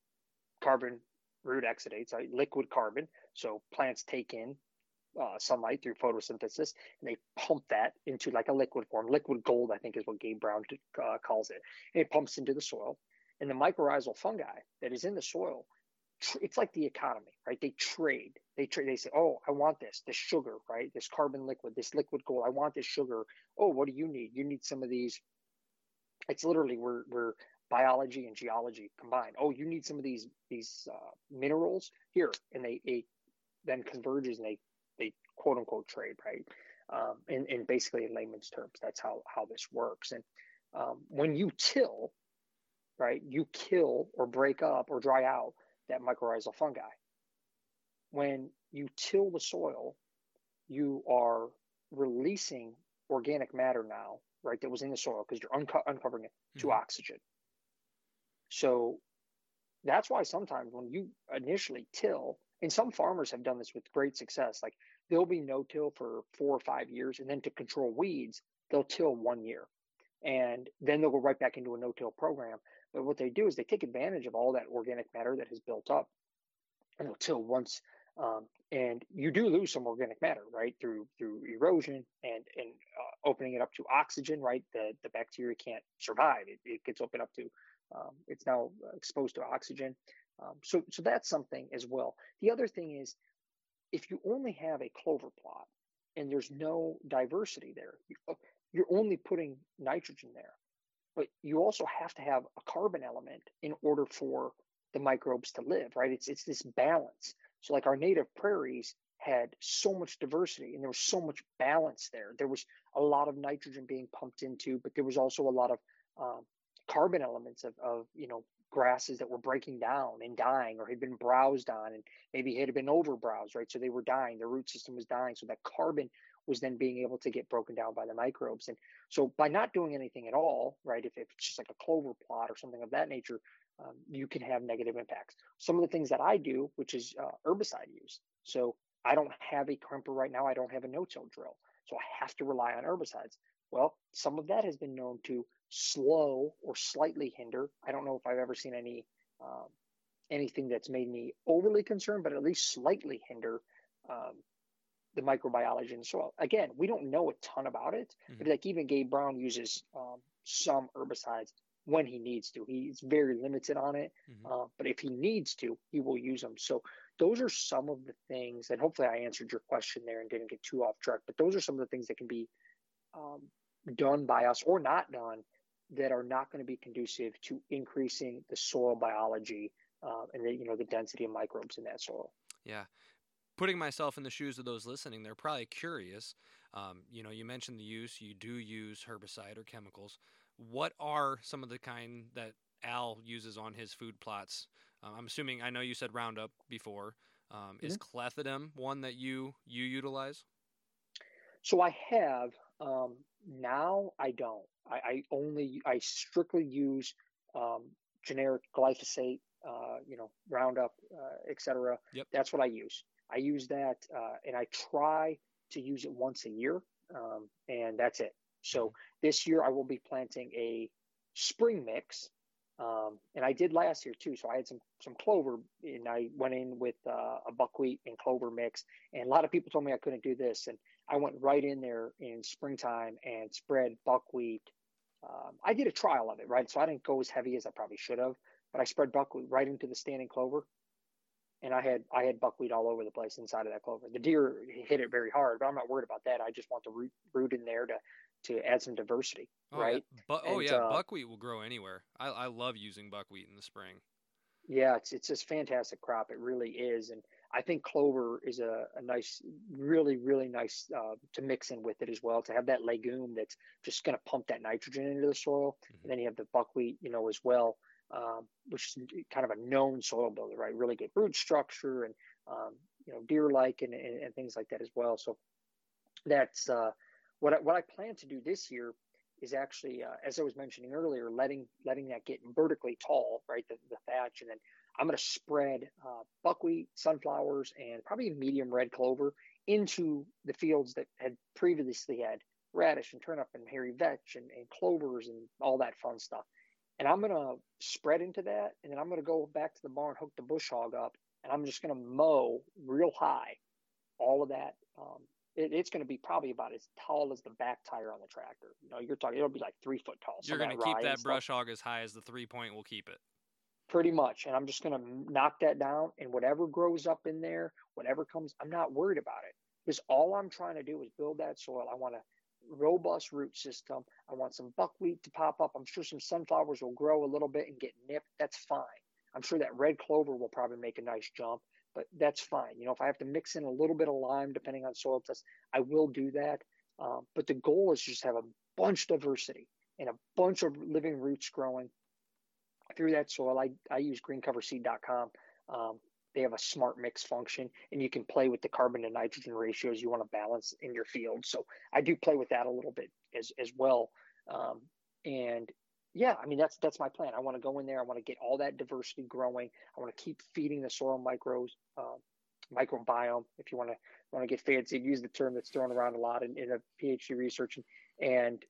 carbon root exudates, liquid carbon. So plants take in uh, sunlight through photosynthesis and they pump that into like a liquid form. Liquid gold, I think, is what Gabe Brown uh, calls it. And it pumps into the soil. And the mycorrhizal fungi that is in the soil it's like the economy, right? They trade. They trade. They say, "Oh, I want this, this sugar, right? This carbon liquid, this liquid gold. I want this sugar. Oh, what do you need? You need some of these." It's literally we're we're biology and geology combined. Oh, you need some of these these uh, minerals here, and they, they then converges and they they quote unquote trade, right? Um, and, and basically in layman's terms, that's how how this works. And um, when you till, right, you kill or break up or dry out that mycorrhizal fungi. When you till the soil, you are releasing organic matter now, right, that was in the soil because you're unco- uncovering it to mm-hmm. oxygen. So that's why sometimes when you initially till, and some farmers have done this with great success, like there'll be no till for four or five years, and then to control weeds, they'll till one year. And then they'll go right back into a no till program. But what they do is they take advantage of all that organic matter that has built up and they'll till once, um, and you do lose some organic matter, right, through through erosion and and uh, opening it up to oxygen, right. The the bacteria can't survive; it, it gets opened up to. Um, it's now exposed to oxygen. Um, so so that's something as well. The other thing is, if you only have a clover plot and there's no diversity there, uh, you're only putting nitrogen there but you also have to have a carbon element in order for the microbes to live, right? It's it's this balance. So like our native prairies had so much diversity and there was so much balance there. There was a lot of nitrogen being pumped into, but there was also a lot of um, carbon elements of, of you know grasses that were breaking down and dying or had been browsed on and maybe had been over browsed, right? So they were dying, the root system was dying. So that carbon was then being able to get broken down by the microbes. And so by not doing anything at all, right, if, if it's just like a clover plot or something of that nature, um, you can have negative impacts. Some of the things that I do, which is uh, herbicide use. So I don't have a crimper right now. I don't have a no-till drill. So I have to rely on herbicides. Well, some of that has been known to slow or slightly hinder. I don't know if I've ever seen any um, anything that's made me overly concerned, but at least slightly hinder um, the microbiology in the soil. Again, we don't know a ton about it, mm-hmm. but like even Gabe Brown uses um, some herbicides when he needs to. He's very limited on it, mm-hmm. uh, but if he needs to, he will use them. So those are some of the things, and hopefully I answered your question there and didn't get too off track. But those are some of the things that can be um, done by us or not done that are not going to be conducive to increasing the soil biology uh, and the you know the density of microbes in that soil. Yeah, putting myself in the shoes of those listening, they're probably curious. Um, you know, you mentioned the use. You do use herbicide or chemicals. What are some of the kind that Al uses on his food plots? Uh, I'm assuming. I know you said Roundup before. Um, mm-hmm. Is clethodim one that you you utilize? So I have. Um, now I don't. I, I only I strictly use um, generic glyphosate, uh, you know, Roundup, uh, etc. Yep. That's what I use. I use that, uh, and I try to use it once a year, um, and that's it. So mm-hmm. this year I will be planting a spring mix, um, and I did last year too. So I had some some clover, and I went in with uh, a buckwheat and clover mix. And a lot of people told me I couldn't do this, and I went right in there in springtime and spread buckwheat. Um, I did a trial of it, right? So I didn't go as heavy as I probably should have, but I spread buckwheat right into the standing clover, and I had I had buckwheat all over the place inside of that clover. The deer hit it very hard, but I'm not worried about that. I just want the root, root in there to to add some diversity, oh, right? Yeah. Bu- oh yeah, uh, buckwheat will grow anywhere. I, I love using buckwheat in the spring. Yeah, it's it's just fantastic crop. It really is, and I think clover is a, a nice, really, really nice uh, to mix in with it as well. To have that legume that's just going to pump that nitrogen into the soil, mm-hmm. and then you have the buckwheat, you know, as well, um, which is kind of a known soil builder, right? Really good root structure and um, you know deer-like and, and, and, things like that as well. So that's uh, what I, what I plan to do this year is actually, uh, as I was mentioning earlier, letting letting that get vertically tall, right? The, the thatch, and then I'm going to spread uh, buckwheat, sunflowers, and probably medium red clover into the fields that had previously had radish and turnip and hairy vetch and, and clovers and all that fun stuff. And I'm going to spread into that, and then I'm going to go back to the barn, hook the bush hog up, and I'm just going to mow real high all of that um, it, it's going to be probably about as tall as the back tire on the tractor. You know, you're talking it'll be like three foot tall. You're going to keep that brush hog as high as the three point will keep it. Pretty much, and I'm just going to knock that down, and whatever grows up in there, whatever comes, I'm not worried about it because all I'm trying to do is build that soil. I want a robust root system. I want some buckwheat to pop up. I'm sure some sunflowers will grow a little bit and get nipped. That's fine. I'm sure that red clover will probably make a nice jump but that's fine. You know, if I have to mix in a little bit of lime, depending on soil test, I will do that. Um, but the goal is just have a bunch diversity and a bunch of living roots growing through that soil. I, I use greencoverseed.com. Um, they have a smart mix function and you can play with the carbon to nitrogen ratios you want to balance in your field. So I do play with that a little bit as, as well. Um, and yeah, I mean that's that's my plan. I want to go in there. I want to get all that diversity growing. I want to keep feeding the soil microbes, uh, microbiome. If you want to want to get fancy, use the term that's thrown around a lot in, in a PhD research, and, and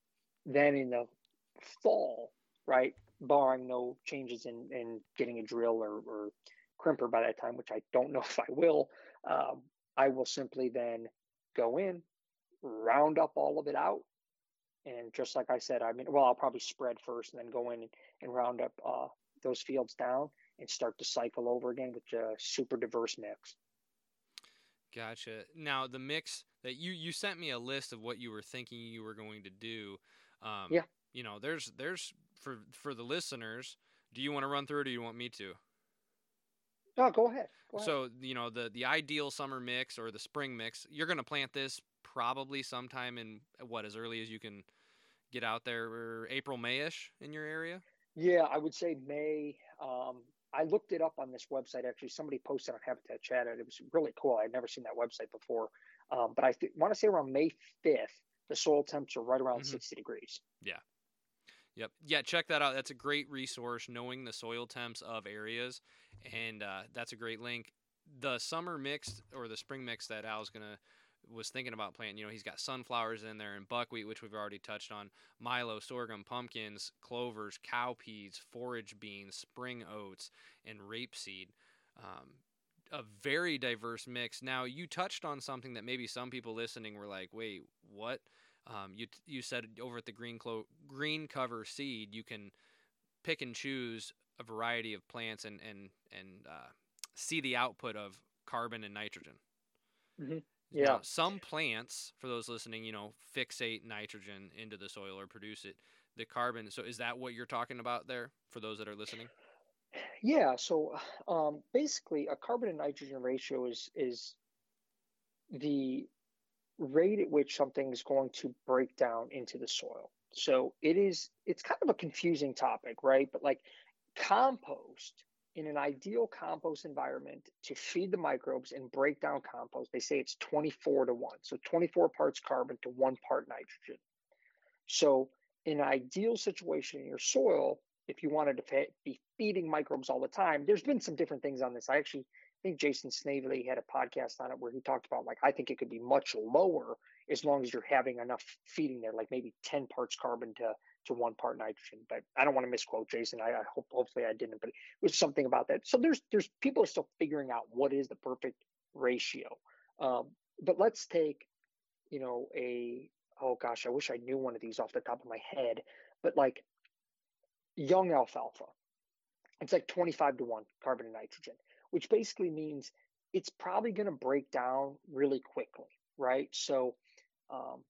then in the fall, right, barring no changes in in getting a drill or, or crimper by that time, which I don't know if I will, um, I will simply then go in, round up all of it out, and just like I said, I mean, well, I'll probably spread first and then go in and, and round up uh, those fields down and start to cycle over again with a super diverse mix. Gotcha. Now the mix that you you sent me a list of what you were thinking you were going to do. Um, yeah. You know, there's there's for for the listeners. Do you want to run through it, or do you want me to? No, go ahead. Go ahead. So you know the the ideal summer mix or the spring mix. You're going to plant this probably sometime in what as early as you can get out there, April Mayish in your area. Yeah, I would say May. Um, I looked it up on this website. Actually, somebody posted on Habitat Chat, and it was really cool. I'd never seen that website before. Um, but I th- want to say around May 5th, the soil temps are right around mm-hmm. 60 degrees. Yeah. Yep. Yeah, check that out. That's a great resource, knowing the soil temps of areas. And uh, that's a great link. The summer mix or the spring mix that Al's to was thinking about planting. You know, he's got sunflowers in there and buckwheat, which we've already touched on, milo, sorghum, pumpkins, clovers, cowpeas, forage beans, spring oats, and rapeseed. Um, a very diverse mix. Now, you touched on something that maybe some people listening were like, "Wait, what?" Um, you you said over at the green clo- green cover seed, you can pick and choose a variety of plants and and and uh, see the output of carbon and nitrogen. Mm-hmm. Yeah. Now, some plants, for those listening, you know, fixate nitrogen into the soil or produce it. The carbon. So, is that what you're talking about there for those that are listening? Yeah. So, um, basically, a carbon and nitrogen ratio is is the rate at which something is going to break down into the soil. So it is it's kind of a confusing topic, right? But like compost in an ideal compost environment to feed the microbes and break down compost, they say it's 24 to 1. So 24 parts carbon to 1 part nitrogen. So in an ideal situation in your soil, if you wanted to be feeding microbes all the time, there's been some different things on this. I actually think Jason Snavely had a podcast on it where he talked about like I think it could be much lower as long as you're having enough feeding there, like maybe 10 parts carbon to to one part nitrogen. But I don't want to misquote Jason. I, I hope hopefully I didn't, but it was something about that. So there's there's people are still figuring out what is the perfect ratio. Um, but let's take, you know, a oh gosh, I wish I knew one of these off the top of my head, but like young alfalfa. It's like 25 to 1 carbon and nitrogen, which basically means it's probably going to break down really quickly, right? So um,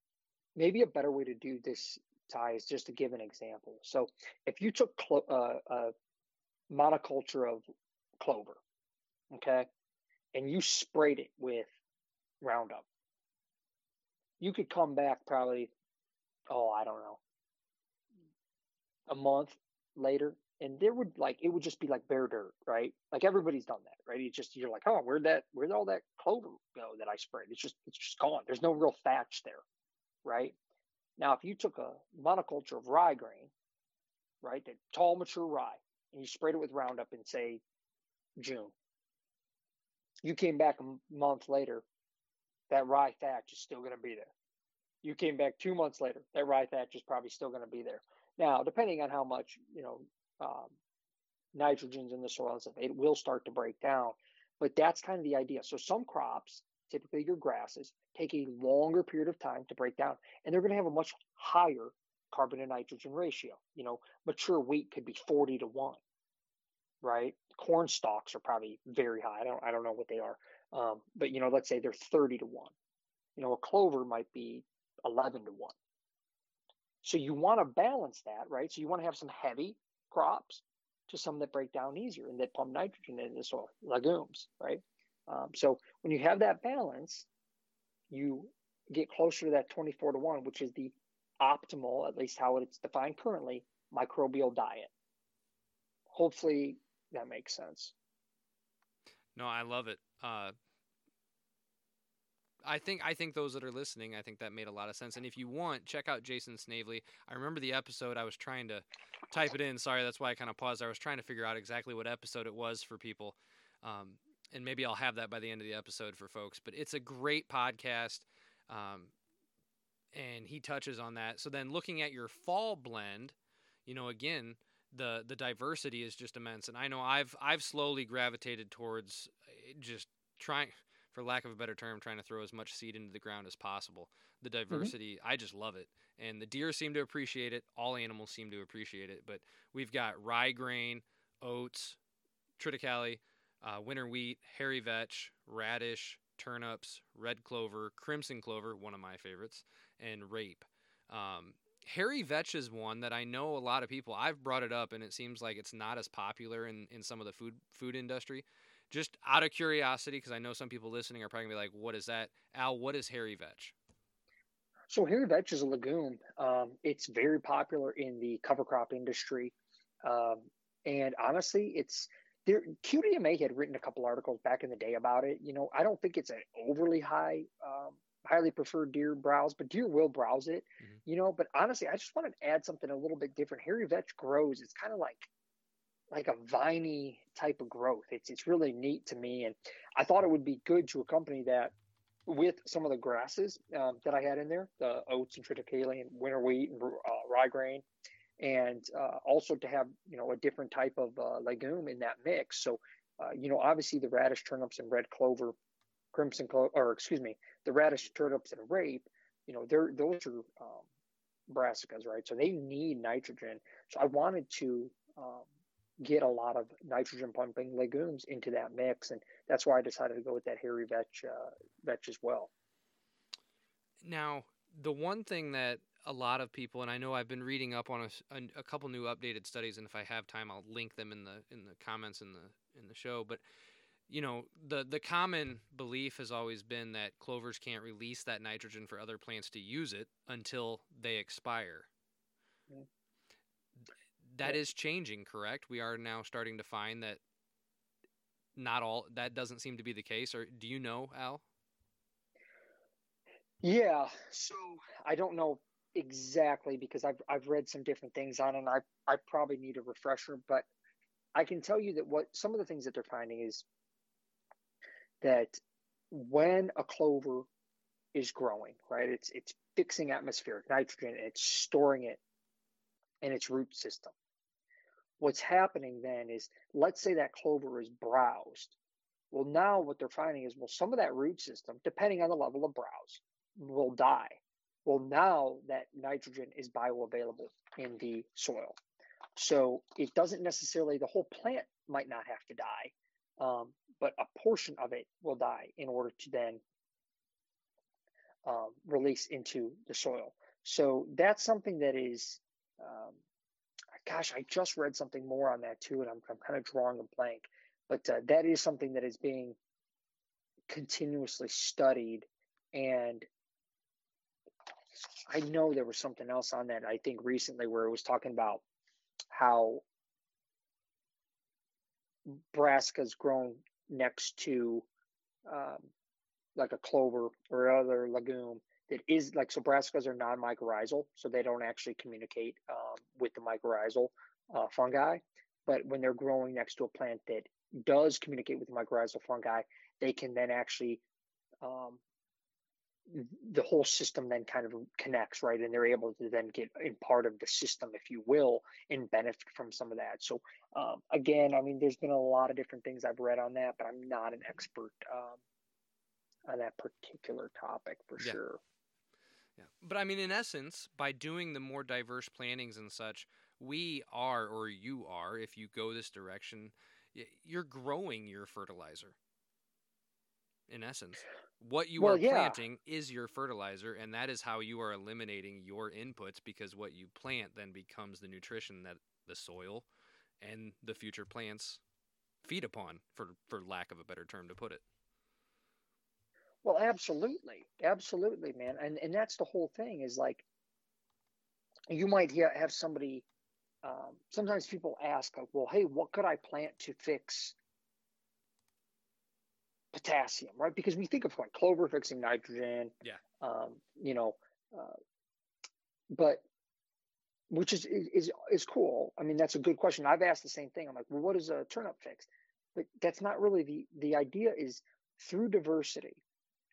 maybe a better way to do this ties just to give an example. So if you took clo- uh, a monoculture of clover, okay, and you sprayed it with Roundup, you could come back probably, oh, I don't know, a month later, and there would like it would just be like bare dirt, right? Like everybody's done that, right? It's just you're like, oh, where'd that where'd all that clover go that I sprayed? It's just it's just gone. There's no real thatch there, right? Now, if you took a monoculture of rye grain, right, the tall, mature rye, and you sprayed it with Roundup in, say, June, you came back a month later, that rye thatch is still going to be there. You came back two months later, that rye thatch is probably still going to be there. Now, depending on how much, you know, um, nitrogen's in the soil and stuff, it will start to break down. But that's kind of the idea. So some crops, typically your grasses, take a longer period of time to break down, and they're going to have a much higher carbon to nitrogen ratio. You know, mature wheat could be 40 to 1, right? Corn stalks are probably very high. I don't, I don't know what they are. Um, but, you know, let's say they're 30 to 1. You know, a clover might be 11 to 1. So you want to balance that, right? So you want to have some heavy crops to some that break down easier and that pump nitrogen into the soil, legumes, right? Um, so when you have that balance, you get closer to that 24 to 1, which is the optimal, at least how it's defined currently, microbial diet. Hopefully that makes sense. No, I love it. Uh, I think I think those that are listening, I think that made a lot of sense. And if you want, check out Jason Snavely. I remember the episode. I was trying to type it in. Sorry, that's why I kind of paused. I was trying to figure out exactly what episode it was for people. Um, and maybe I'll have that by the end of the episode for folks. But it's a great podcast, um, and he touches on that. So then, looking at your fall blend, you know, again, the the diversity is just immense. And I know I've I've slowly gravitated towards eh, just trying, for lack of a better term, trying to throw as much seed into the ground as possible. The mm-hmm. diversity, mm-hmm. I just love it, and the deer seem to appreciate it. All animals seem to appreciate it. But we've got rye grain, oats, triticale uh, winter wheat, hairy vetch, radish, turnips, red clover, crimson clover, one of my favorites, and rape. Um, hairy vetch is one that I know a lot of people. I've brought it up, and it seems like it's not as popular in, in some of the food food industry. Just out of curiosity, because I know some people listening are probably gonna be like, "What is that, Al? What is hairy vetch?" So hairy vetch is a legume. Um, it's very popular in the cover crop industry. Um, and honestly, it's there. QDMA had written a couple articles back in the day about it. You know, I don't think it's an overly high, um, highly preferred deer browse, but deer will browse it. Mm-hmm. You know, but honestly, I just wanted to add something a little bit different. Hairy vetch grows. It's kind of like like a viney type of growth. It's it's really neat to me, and I thought it would be good to accompany that with some of the grasses um, that I had in there, the oats and triticale and winter wheat and uh, rye grain, and uh, also to have you know a different type of uh, legume in that mix. So uh, you know obviously the radish, turnips, and red clover, crimson clover, or excuse me, the radish, turnips, and rape. You know they're those are um, brassicas, right? So they need nitrogen. So I wanted to um, get a lot of nitrogen pumping legumes into that mix, and that's why I decided to go with that hairy vetch uh, vetch as well. Now, the one thing that a lot of people, and I know I've been reading up on a, a, a, couple new updated studies, and if I have time, I'll link them in the in the comments in the in the show. But you know, the the common belief has always been that clovers can't release that nitrogen for other plants to use it until they expire. Mm that is changing, correct? We are now starting to find that not all that doesn't seem to be the case. Or do you know, Al? Yeah, so I don't know exactly because I've I've read some different things on it and I I probably need a refresher, but I can tell you that what some of the things that they're finding is that when a clover is growing, right, it's it's fixing atmospheric nitrogen and it's storing it in its root system what's happening then is let's say that clover is browsed. Well, now what they're finding is, well, some of that root system, depending on the level of browse, will die. Well, now that nitrogen is bioavailable in the soil. So it doesn't necessarily, the whole plant might not have to die, um, but a portion of it will die in order to then um, release into the soil. So that's something that is um, gosh, I just read something more on that too, and I'm, I'm kind of drawing a blank. But uh, that is something that is being continuously studied. And I know there was something else on that, I think recently, where it was talking about how brassicas grown next to um, like a clover or other legume that is like so brassicas are non-mycorrhizal, so they don't actually communicate um, with the mycorrhizal uh, fungi. But when they're growing next to a plant that does communicate with the mycorrhizal fungi, they can then actually um, the whole system then kind of connects, right? And they're able to then get in part of the system, if you will, and benefit from some of that. So, um, again, I mean, there's been a lot of different things I've read on that, but I'm not an expert um, on that particular topic for yeah. sure. Yeah. But I mean, in essence, by doing the more diverse plantings and such, we are, or you are, if you go this direction, you're growing your fertilizer. In essence, what you well, are yeah. planting is your fertilizer, and that is how you are eliminating your inputs because what you plant then becomes the nutrition that the soil and the future plants feed upon, for, for lack of a better term to put it. Well, absolutely, absolutely, man, and and that's the whole thing is like you might hear, have somebody. Um, sometimes people ask, like, "Well, hey, what could I plant to fix potassium?" Right? Because we think of like clover fixing nitrogen. Yeah. Um, you know, uh, but which is is is cool. I mean, that's a good question. I've asked the same thing. I'm like, well, what is a turnip fix? But that's not really the the idea. Is through diversity,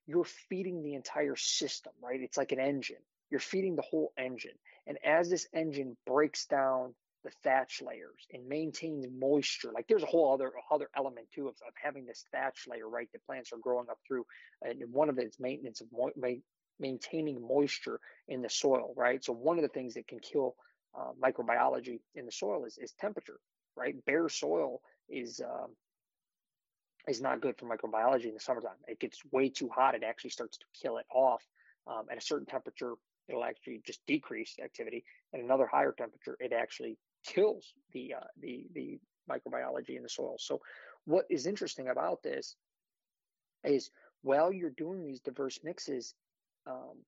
you're feeding the entire system, right? It's like an engine. You're feeding the whole engine. And as this engine breaks down the thatch layers and maintains moisture, like there's a whole other other element too of, of having this thatch layer, right? The plants are growing up through, and one of it is maintenance of mo- ma- maintaining moisture in the soil, right? So one of the things that can kill uh, microbiology in the soil is, is temperature, right? Bare soil is um, is not good for microbiology in the summertime. It gets way too hot. It actually starts to kill it off. Um, at a certain temperature, it'll actually just decrease activity. At another higher temperature, it actually kills the uh, the the microbiology in the soil. So, what is interesting about this is while you're doing these diverse mixes, um,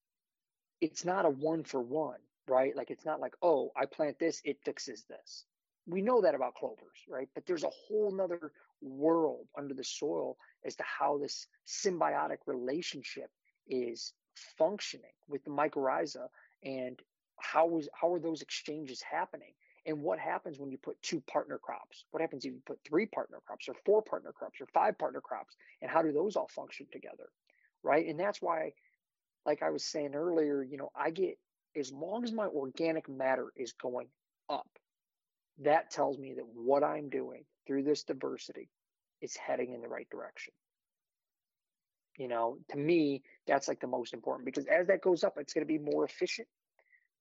it's not a one for one, right? Like it's not like, oh, I plant this, it fixes this. We know that about clovers, right? But there's a whole nother world under the soil as to how this symbiotic relationship is functioning with the mycorrhiza and how is how are those exchanges happening? And what happens when you put two partner crops? What happens if you put three partner crops or four partner crops or five partner crops? And how do those all function together right? And that's why like i was saying earlier you know i get as long as my organic matter is going up that tells me that what i'm doing through this diversity is heading in the right direction. You know to me that's like the most important because as that goes up it's going to be more efficient.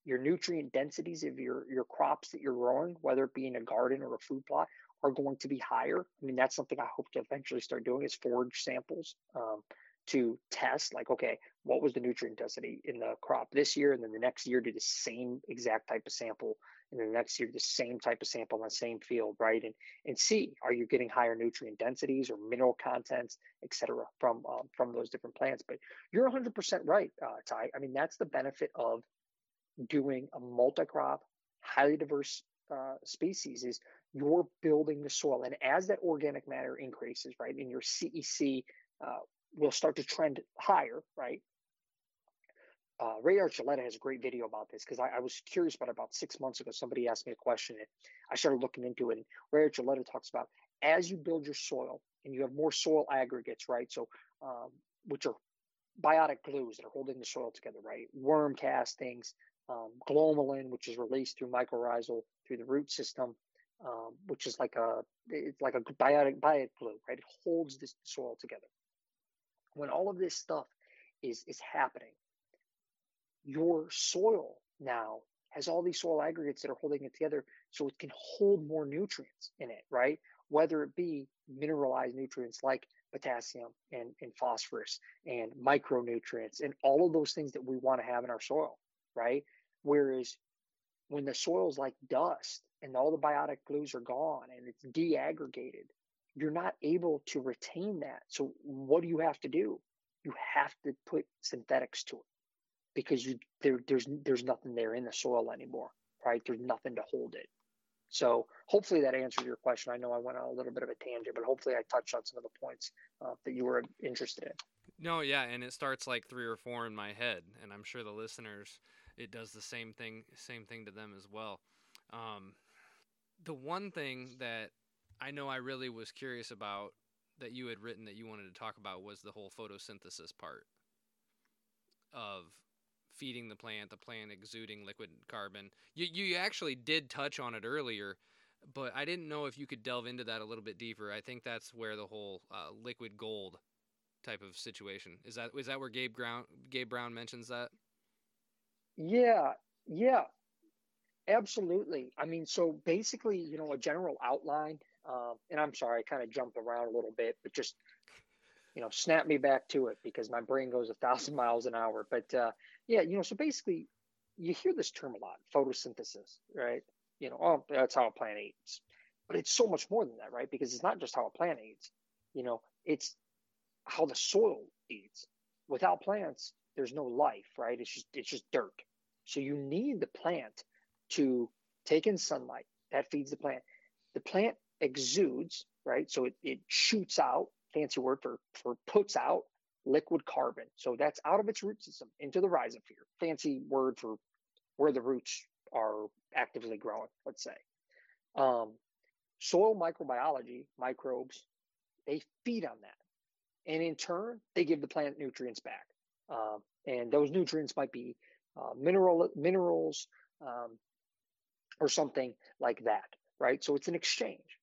Your nutrient densities of your your crops that you're growing whether it be in a garden or a food plot are going to be higher. I mean that's something i hope to eventually start doing is forage samples. Um, to test like okay what was the nutrient density in the crop this year and then the next year do the same exact type of sample and the next year the same type of sample on the same field right? And and see are you getting higher nutrient densities or mineral contents et cetera from um, from those different plants? But you're 100% right uh, Ty. I mean that's the benefit of doing a multi-crop highly diverse uh, species is you're building the soil. And as that organic matter increases right and your cec uh, will start to trend higher, right? Uh, Ray Archuleta has a great video about this because I, I, was curious about about six months ago. Somebody asked me a question and I started looking into it. And Ray Archuleta talks about as you build your soil and you have more soil aggregates, right? So, um, which are biotic glues that are holding the soil together, right? Worm castings, um, glomalin, which is released through mycorrhizal through the root system, um, which is like a it's like a biotic biotic glue, right? It holds this soil together when all of this stuff is is happening, your soil now has all these soil aggregates that are holding it together so it can hold more nutrients in it, right? Whether it be mineralized nutrients like potassium and, and phosphorus and micronutrients and all of those things that we want to have in our soil, right? Whereas when the soil's like dust and all the biotic glues are gone and it's deaggregated, you're not able to retain that. So what do you have to do? You have to put synthetics to it because you there there's there's nothing there in the soil anymore, right? There's nothing to hold it. So hopefully that answers your question. I know I went on a little bit of a tangent, but hopefully I touched on some of the points uh, that you were interested in. No, yeah, and it starts like three or four in my head, and I'm sure the listeners it does the same thing same thing to them as well. Um, the one thing that I know I really was curious about that you had written that you wanted to talk about was the whole photosynthesis part of feeding the plant, the plant exuding liquid carbon. You you actually did touch on it earlier, but I didn't know if you could delve into that a little bit deeper. I think that's where the whole uh, liquid gold type of situation is. That is that where Gabe Brown Gabe Brown mentions that? Yeah, yeah, absolutely. I mean, so basically, you know, a general outline um, and I'm sorry, I kind of jumped around a little bit, but just you know, snap me back to it because my brain goes a thousand miles an hour. But uh, yeah, you know, so basically, you hear this term a lot, photosynthesis, right? You know, oh, that's how a plant eats, but it's so much more than that, right? Because it's not just how a plant eats. You know, it's how the soil eats. Without plants, there's no life, right? It's just it's just dirt. So you need the plant to take in sunlight. That feeds the plant. The plant exudes, right? So it, it shoots out, fancy word for, for puts out liquid carbon. So that's out of its root system into the rhizosphere. Fancy word for where the roots are actively growing, let's say. Um, soil microbiology, microbes, they feed on that. And in turn, they give the plant nutrients back. Um, and those nutrients might be uh, mineral minerals um, or something like that, right? So it's an exchange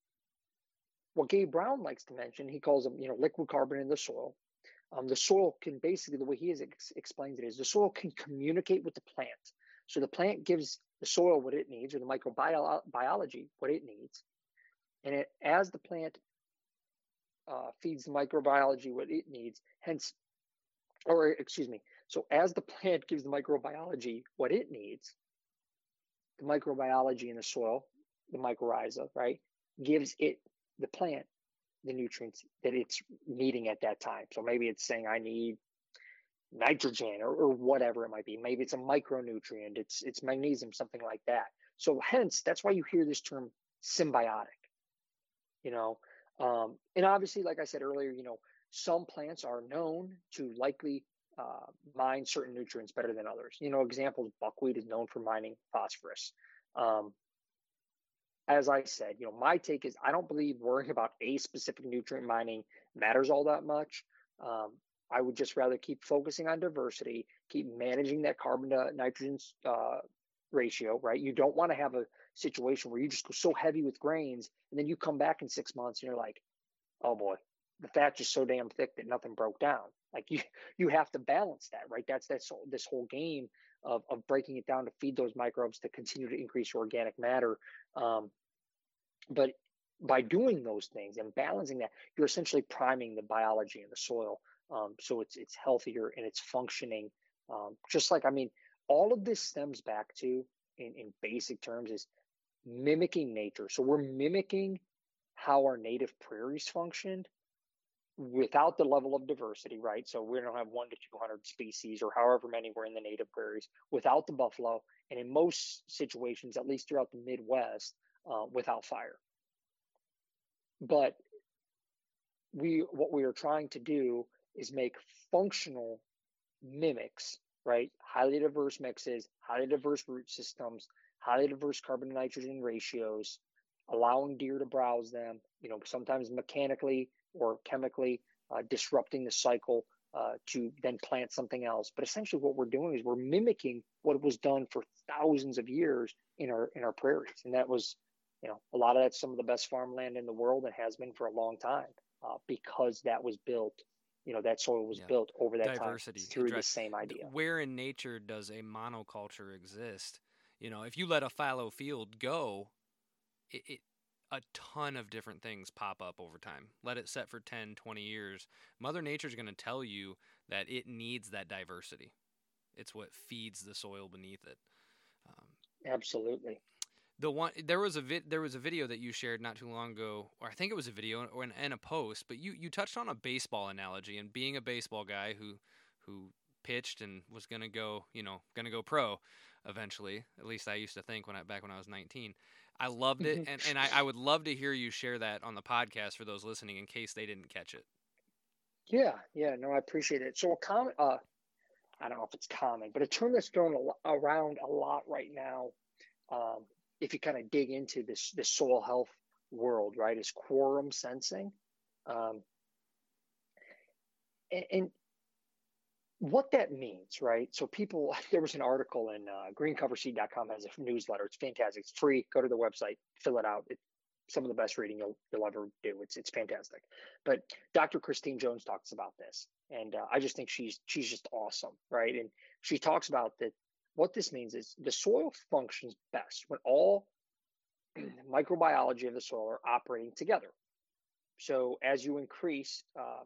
what Gabe Brown likes to mention, he calls them, you know, liquid carbon in the soil. Um, the soil can basically, the way he ex- explains it is the soil can communicate with the plant. So the plant gives the soil what it needs, or the microbiology what it needs, and it, as the plant uh, feeds the microbiology what it needs, hence, or excuse me, so as the plant gives the microbiology what it needs, the microbiology in the soil, the mycorrhiza, right, gives it the plant the nutrients that it's needing at that time. So maybe it's saying I need nitrogen or, or whatever it might be. Maybe it's a micronutrient, it's it's magnesium, something like that. So hence that's why you hear this term symbiotic. You know, um, and obviously, like I said earlier, you know, some plants are known to likely uh, mine certain nutrients better than others. You know, examples: buckwheat is known for mining phosphorus. Um, as I said, you know, my take is I don't believe worrying about a specific nutrient mining matters all that much. Um, I would just rather keep focusing on diversity, keep managing that carbon to nitrogen uh, ratio, right? You don't want to have a situation where you just go so heavy with grains and then you come back in six months and you're like, oh boy, the fat's just so damn thick that nothing broke down. Like you, you have to balance that, right? That's that's this whole game of of breaking it down to feed those microbes to continue to increase your organic matter. Um, but by doing those things and balancing that, you're essentially priming the biology in the soil, um, so it's it's healthier and it's functioning. Um, just like I mean, all of this stems back to, in, in basic terms, is mimicking nature. So we're mimicking how our native prairies functioned without the level of diversity, right? So we don't have one to 200 species or however many were in the native prairies without the buffalo. And in most situations, at least throughout the Midwest, uh, without fire. But we, what we are trying to do is make functional mimics, right? Highly diverse mixes, highly diverse root systems, highly diverse carbon to nitrogen ratios, allowing deer to browse them, you know, sometimes mechanically or chemically uh, disrupting the cycle uh, to then plant something else. But essentially, what we're doing is we're mimicking what was done for thousands of years in our in our prairies, and that was, you know, a lot of that's some of the best farmland in the world and has been for a long time uh, because that was built. You know, that soil was yeah. built over that Diversity. time through the same idea. Where in nature does a monoculture exist? You know, if you let a fallow field go, it, it a ton of different things pop up over time. Let it set for 10, 20 years. Mother Nature's going to tell you that it needs that diversity. It's what feeds the soil beneath it. Um, Absolutely. The one there was a vid, there was a video that you shared not too long ago, or I think it was a video or and a post, but you you touched on a baseball analogy and being a baseball guy who who pitched and was going to go, you know, going to go pro eventually. At least I used to think when I back when I was 19. I loved it, and, and I, I would love to hear you share that on the podcast for those listening in case they didn't catch it. Yeah, yeah, no, I appreciate it. So a common, uh, I don't know if it's common, but a term that's thrown around a lot right now, um, if you kind of dig into this this soil health world, right, is quorum sensing, um, and, and what that means, right? So people, there was an article in uh, greencoverseed.com has a newsletter. It's fantastic. It's free. Go to the website, fill it out. It's some of the best reading you'll, you'll ever do. It's it's fantastic. But Dr. Christine Jones talks about this, and uh, I just think she's she's just awesome, right? And she talks about that. What this means is the soil functions best when all microbiology of the soil are operating together. So as you increase um,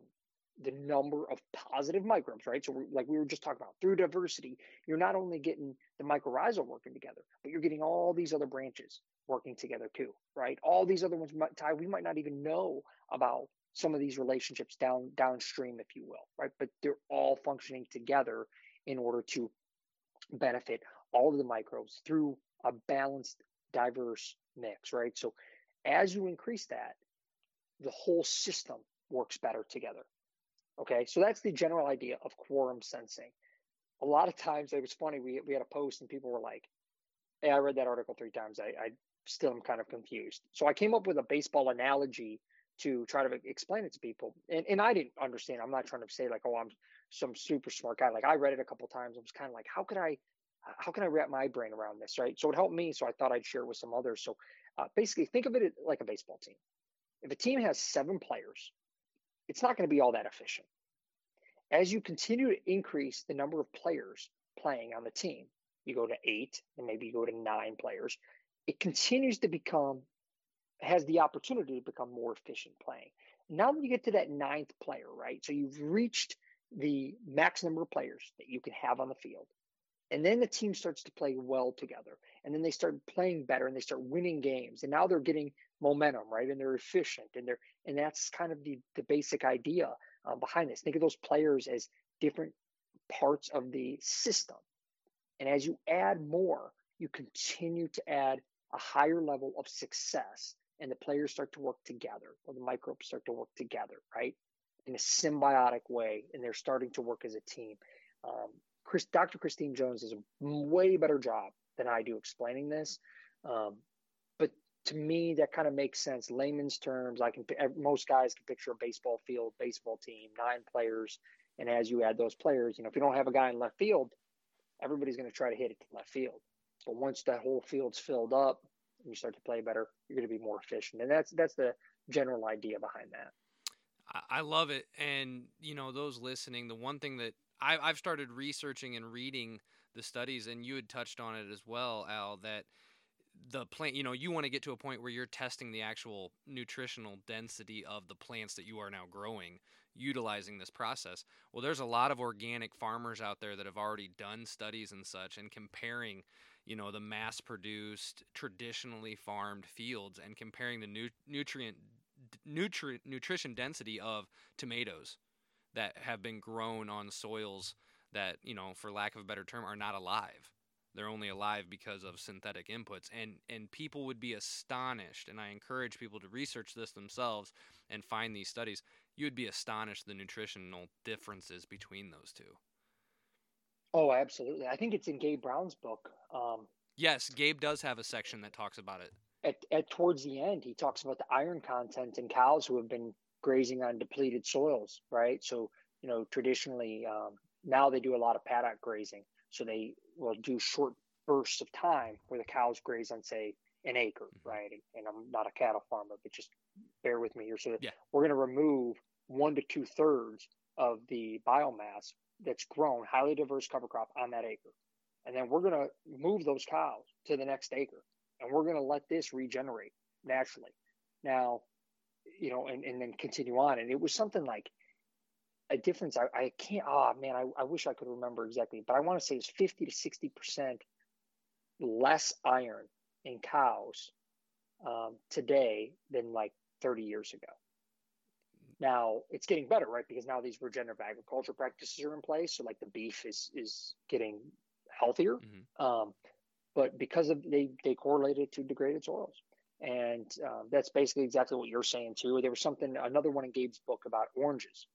the number of positive microbes, right? So, like we were just talking about, through diversity, you're not only getting the mycorrhizal working together, but you're getting all these other branches working together too, right? All these other ones, Ty, we might not even know about some of these relationships down downstream, if you will, right? But they're all functioning together in order to benefit all of the microbes through a balanced, diverse mix, right? So, as you increase that, the whole system works better together Okay, so that's the general idea of quorum sensing. A lot of times it was funny, we, we had a post and people were like, Hey, I read that article three times. I, I still am kind of confused. So I came up with a baseball analogy to try to explain it to people. And, and I didn't understand. I'm not trying to say like, oh, I'm some super smart guy. Like I read it a couple times. I was kind of like, how could I, how can I wrap my brain around this? Right. So it helped me. So I thought I'd share it with some others. So uh, basically think of it like a baseball team. If a team has seven players it's not going to be all that efficient. As you continue to increase the number of players playing on the team, you go to eight and maybe you go to nine players, it continues to become, has the opportunity to become more efficient playing. Now that you get to that ninth player, right? So you've reached the max number of players that you can have on the field. And then the team starts to play well together. And then they start playing better and they start winning games. And now they're getting momentum, right? And they're efficient. And they're and that's kind of the, the basic idea uh, behind this. Think of those players as different parts of the system. And as you add more, you continue to add a higher level of success and the players start to work together or the microbes start to work together, right? In a symbiotic way, and they're starting to work as a team. Um, Chris, Dr. Christine Jones does a way better job than I do explaining this. Um, but to me, that kind of makes sense. Layman's terms, I can most guys can picture a baseball field, baseball team, nine players, and as you add those players, you know, if you don't have a guy in left field, everybody's going to try to hit it to left field. But once that whole field's filled up and you start to play better, you're going to be more efficient. And that's that's the general idea behind that. I love it. And, you know, those listening, the one thing that I, I've started researching and reading the studies, and you had touched on it as well, Al, that the plant, you know, you want to get to a point where you're testing the actual nutritional density of the plants that you are now growing utilizing this process. Well, there's a lot of organic farmers out there that have already done studies and such and comparing, you know, the mass produced, traditionally farmed fields and comparing the nu- nutrient nutri- nutrition density of tomatoes that have been grown on soils that, you know, for lack of a better term, are not alive. They're only alive because of synthetic inputs. And and people would be astonished, and I encourage people to research this themselves and find these studies. You would be astonished the nutritional differences between those two. Oh, absolutely. I think it's in Gabe Brown's book. Um, yes, Gabe does have a section that talks about it. At, at towards the end, he talks about the iron content in cows who have been grazing on depleted soils, right? So, you know, traditionally, um, now they do a lot of paddock grazing. So they will do short bursts of time where the cows graze on, say, an acre, mm-hmm. right? And, and, I'm not a cattle farmer, but just bear with me here. So yeah. we're going to remove one to two thirds of the biomass that's grown, highly diverse cover crop on that acre. And then we're going to move those cows to the next acre and we're going to let this regenerate naturally. Now, you know, and, and then continue on. And it was something like a difference. I, I can't, oh man, I, I wish I could remember exactly, but I want to say it's 50 to 60% less iron in cows um, today than like 30 years ago. Now it's getting better, right? Because now these regenerative agriculture practices are in place. So like the beef is, is getting healthier. Mm-hmm. Um, but because of they, they correlated to degraded soils. And um, that's basically exactly what you're saying too. There was something, another one in Gabe's book about oranges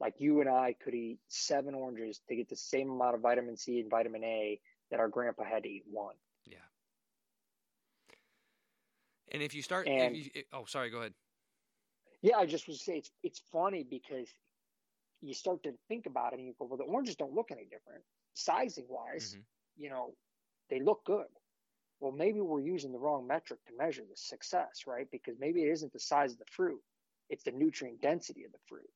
like you and I could eat seven oranges to get the same amount of vitamin C and vitamin A that our grandpa had to eat one. Yeah. And if you start, and, if you, oh, sorry, go ahead. Yeah, I just was say it's it's funny because you start to think about it and you go, well, the oranges don't look any different, sizing wise. Mm-hmm. You know, they look good. Well, maybe we're using the wrong metric to measure the success, right? Because maybe it isn't the size of the fruit; it's the nutrient density of the fruit.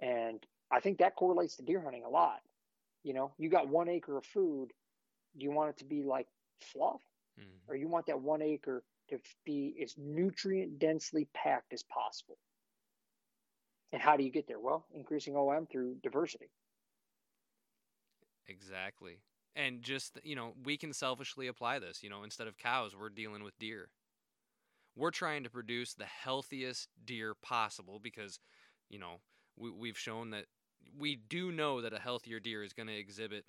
And I think that correlates to deer hunting a lot. You know, you got one acre of food. Do you want it to be like fluff? Mm-hmm. Or you want that one acre to be as nutrient densely packed as possible? And how do you get there? Well, increasing OM through diversity. Exactly. And just, you know, we can selfishly apply this. You know, instead of cows, we're dealing with deer. We're trying to produce the healthiest deer possible because, you know, we, we've shown that we do know that a healthier deer is going to exhibit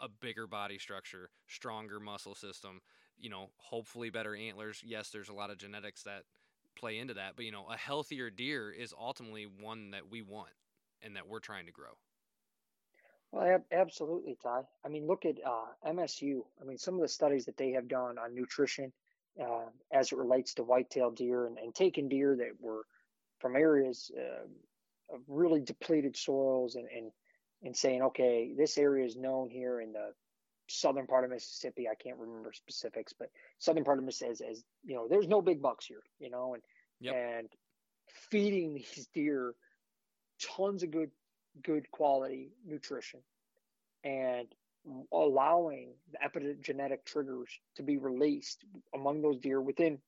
a bigger body structure, stronger muscle system, you know, hopefully better antlers. Yes, there's a lot of genetics that play into that, but you know, a healthier deer is ultimately one that we want and that we're trying to grow. Well, absolutely, Ty. I mean, look at uh, MSU. I mean, some of the studies that they have done on nutrition uh, as it relates to whitetail deer and, and taking deer that were from areas uh, of really depleted soils and, and and saying, okay, this area is known here in the southern part of Mississippi. I can't remember specifics, but southern part of Mississippi as, as you know, there's no big bucks here, you know, and yep. and feeding these deer tons of good good quality nutrition and allowing the epigenetic triggers to be released among those deer within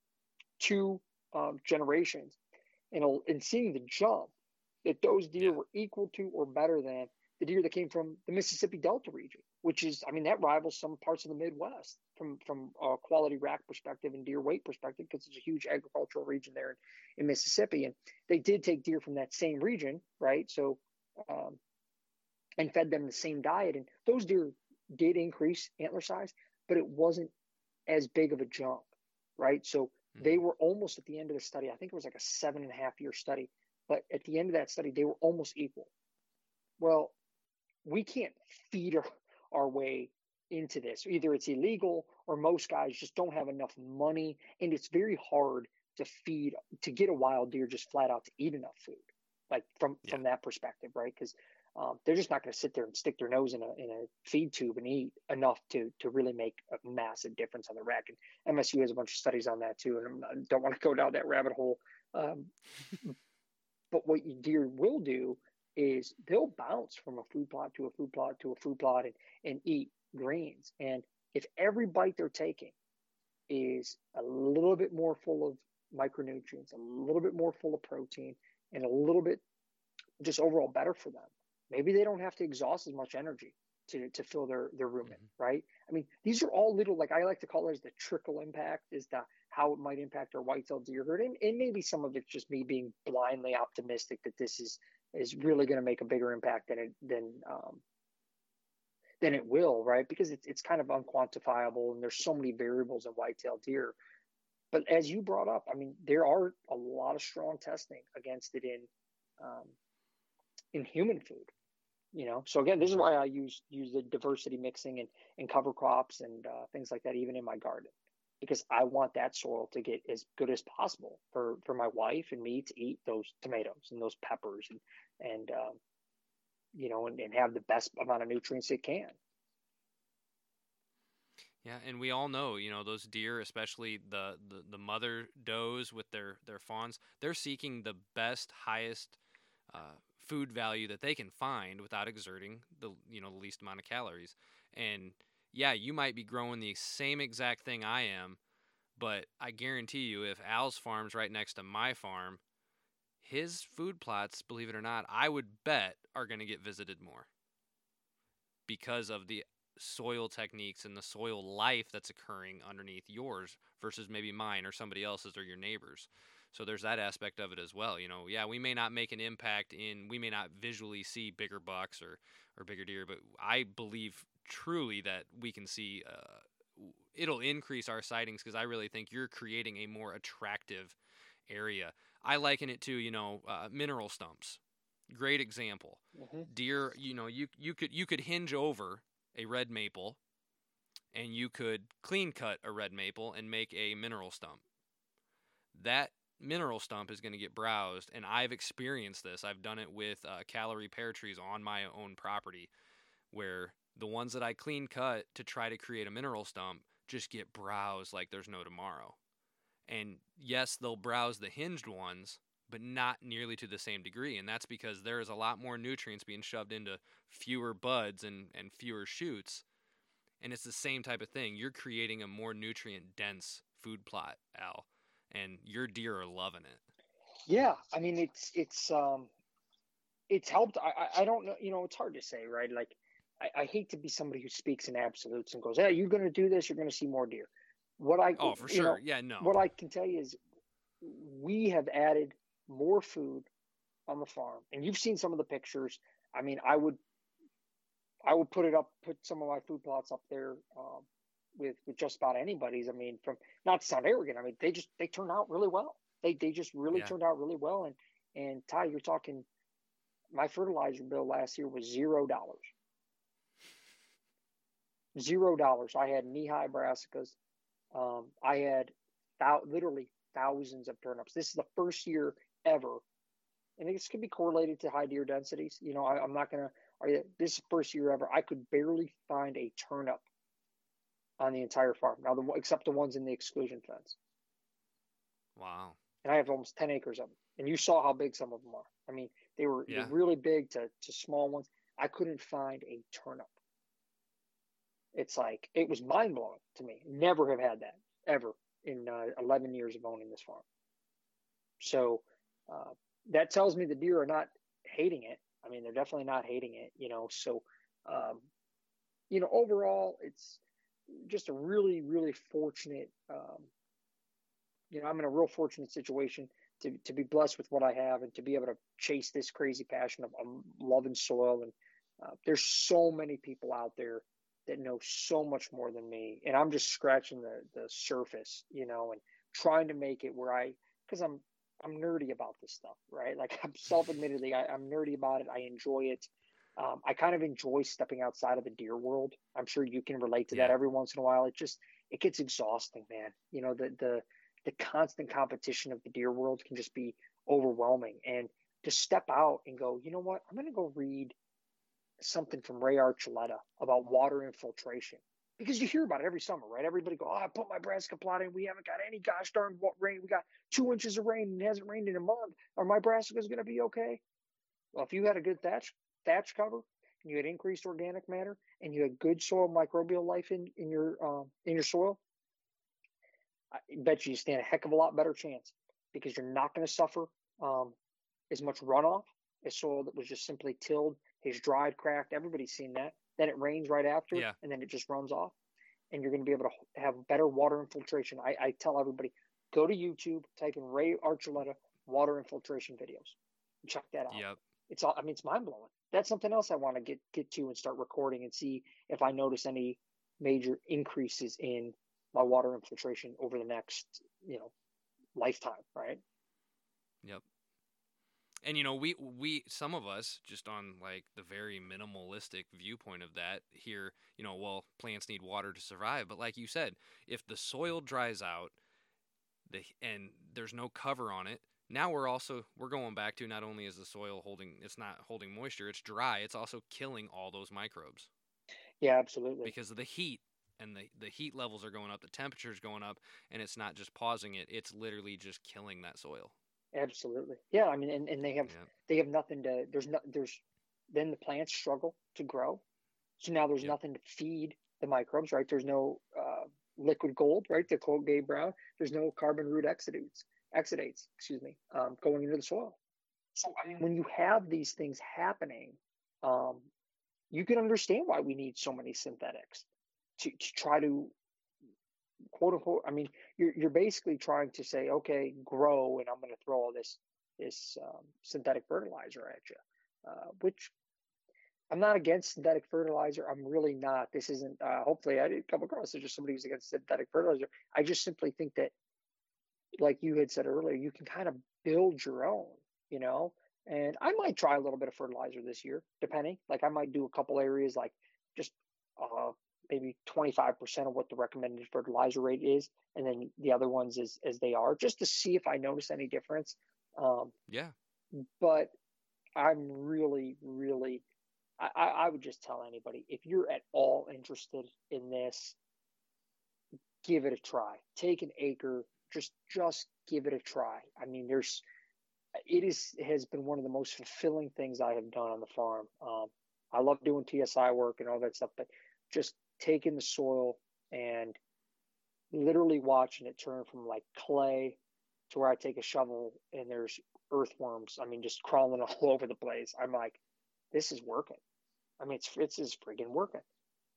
two um, generations and, and seeing the jump that those deer yeah. were equal to or better than the deer that came from the Mississippi Delta region, which is, I mean, that rivals some parts of the Midwest from from a quality rack perspective and deer weight perspective because it's a huge agricultural region there in, in, Mississippi, and they did take deer from that same region, right? So, um, and fed them the same diet, and those deer did increase antler size, but it wasn't as big of a jump, right? So mm-hmm. they were almost at the end of the study. I think it was like a seven and a half year study, but at the end of that study, they were almost equal. Well, we can't feed our, our way into this. Either it's illegal or most guys just don't have enough money, and it's very hard to feed to get a wild deer just flat out to eat enough food, like from yeah. from that perspective, right? Because um, they're just not going to sit there and stick their nose in a in a feed tube and eat enough to to really make a massive difference on the rack. And MSU has a bunch of studies on that too, and I don't want to go down that rabbit hole. Um, but what deer will do is they'll bounce from a food plot to a food plot to a food plot and, and eat greens. And if every bite they're taking is a little bit more full of micronutrients, a little bit more full of protein, and a little bit just overall better for them, maybe they don't have to exhaust as much energy to, to fill their, their rumen, mm-hmm. right? I mean, these are all little, like I like to call it as the trickle impact, is the how it might impact our white-tailed deer herd. And, and maybe some of it's just me being blindly optimistic that this is is really going to make a bigger impact than it than um, than it will, right? Because it's it's kind of unquantifiable, and there's so many variables in white-tailed deer. But as you brought up, I mean, there are a lot of strong testing against it in um, in human food. You know, so again, this is why I use use the diversity mixing and and cover crops and uh, things like that, even in my garden, because I want that soil to get as good as possible for for my wife and me to eat those tomatoes and those peppers and and um, you know, and, and have the best amount of nutrients it can. Yeah, and we all know, you know, those deer, especially the, the, the mother does with their, their fawns, they're seeking the best, highest uh, food value that they can find without exerting the you know the least amount of calories. And yeah, you might be growing the same exact thing I am, but I guarantee you, if Al's farm's right next to my farm, his food plots, believe it or not, I would bet are going to get visited more because of the soil techniques and the soil life that's occurring underneath yours versus maybe mine or somebody else's or your neighbors. So there's that aspect of it as well. You know, yeah, we may not make an impact in, we may not visually see bigger bucks or, or bigger deer, but I believe truly that we can see, uh, it'll increase our sightings because I really think you're creating a more attractive area. I liken it to, you know, uh, mineral stumps. Great example. Mm-hmm. Deer, you know, you you could you could hinge over a red maple and you could clean cut a red maple and make a mineral stump. That mineral stump is going to get browsed, and I've experienced this. I've done it with uh, Callery pear trees on my own property, where the ones that I clean cut to try to create a mineral stump just get browsed like there's no tomorrow. And yes, they'll browse the hinged ones, but not nearly to the same degree. And that's because there is a lot more nutrients being shoved into fewer buds and, and fewer shoots. And it's the same type of thing. You're creating a more nutrient dense food plot, Al and your deer are loving it. Yeah, I mean it's it's um it's helped. I I don't know. You know, it's hard to say, right? Like I, I hate to be somebody who speaks in absolutes and goes, "Hey, you're going to do this. You're going to see more deer." What I oh for sure, know, yeah, no. What I can tell you is we have added more food on the farm, and you've seen some of the pictures. I mean, I would I would put it up, put some of my food plots up there um, with with just about anybody's. I mean, from not to sound arrogant, I mean they just they turned out really well. They they just really yeah. turned out really well. And and Ty, you're talking. My fertilizer bill last year was zero dollars. Zero dollars. I had knee high brassicas. Um, I had thou- literally thousands of turnips. This is the first year ever, and this could be correlated to high deer densities. You know, I, am not gonna. This is first year ever. I could barely find a turnip on the entire farm. Now, the, except the ones in the exclusion fence. Wow. And I have almost 10 acres of them. And you saw how big some of them are. I mean, they were yeah. really big to, to small ones. I couldn't find a turnip. It's like, it was mind blowing to me. Never have had that ever in uh, 11 years of owning this farm. So uh, that tells me the deer are not hating it. I mean, they're definitely not hating it, you know. So, um, you know, overall, it's just a really, really fortunate. Um, you know, I'm in a real fortunate situation to to be blessed with what I have and to be able to chase this crazy passion of, of loving soil. And uh, there's so many people out there that know so much more than me, and I'm just scratching the the surface, you know, and trying to make it where I, because I'm I'm nerdy about this stuff, right? Like I'm self-admittedly, I, am nerdy about it. I enjoy it. Um, I kind of enjoy stepping outside of the deer world. I'm sure you can relate to yeah. that every once in a while. It just it gets exhausting, man. You know the the the constant competition of the deer world can just be overwhelming. And to step out and go, you know what? I'm going to go read something from Ray Archuleta about water infiltration because you hear about it every summer, right? Everybody go, oh, I put my brassica plot in. We haven't got any gosh darn rain. We got two inches of rain and it hasn't rained in a month. Are my brassicas going to be okay? Well, if you had a good thatch thatch cover and you had increased organic matter and you had good soil microbial life in in your um, in your soil, I bet you stand a heck of a lot better chance because you're not going to suffer um, as much runoff as soil that was just simply tilled, has dried, cracked. Everybody's seen that. Then it rains right after, yeah. and then it just runs off. And you're going to be able to have better water infiltration. I, I tell everybody go to YouTube, type in Ray Archuleta water infiltration videos, check that out. Yep. It's all. I mean, it's mind blowing. That's something else I want to get get to and start recording and see if I notice any major increases in my water infiltration over the next you know lifetime. Right. Yep and you know we we some of us just on like the very minimalistic viewpoint of that here you know well plants need water to survive. But like you said if the soil dries out the and there's no cover on it now we're also we're going back to not only is the soil holding it's not holding moisture it's dry it's also killing all those microbes. Yeah absolutely. Because of the heat and the, the heat levels are going up the temperature's going up and it's not just pausing it it's literally just killing that soil Absolutely. Yeah. I mean, and, and they have, yeah. they have nothing to, there's no, there's, then the plants struggle to grow. So now there's nothing to feed the microbes, right? There's no uh, liquid gold, right? The quote Gabe Brown, there's no carbon root exudates, exudates, excuse me, um, going into the soil. So I mean, when you have these things happening, um, you can understand why we need so many synthetics to, to try to quote unquote. I mean, you're you're basically trying to say, okay, grow, and I'm going to throw all this this um, synthetic fertilizer at you, uh, which I'm not against synthetic fertilizer. I'm really not. This isn't. Uh, hopefully, I didn't come across as just somebody who's against synthetic fertilizer. I just simply think that, like you had said earlier, you can kind of build your own. You know, and I might try a little bit of fertilizer this year, depending. Like I might do a couple areas, like just uh, maybe 25% of what the recommended fertilizer rate is and then the other ones as as they are just to see if i notice any difference. Um, yeah. but i'm really really I, I would just tell anybody if you're at all interested in this give it a try. Take an acre just just give it a try. I mean there's it is has been one of the most fulfilling things i have done on the farm. Um, i love doing tsi work and all that stuff but just taking the soil and literally watching it turn from like clay to where I take a shovel and there's earthworms. I mean, just crawling all over the place. I'm like, this is working. I mean, it's it's is friggin' working.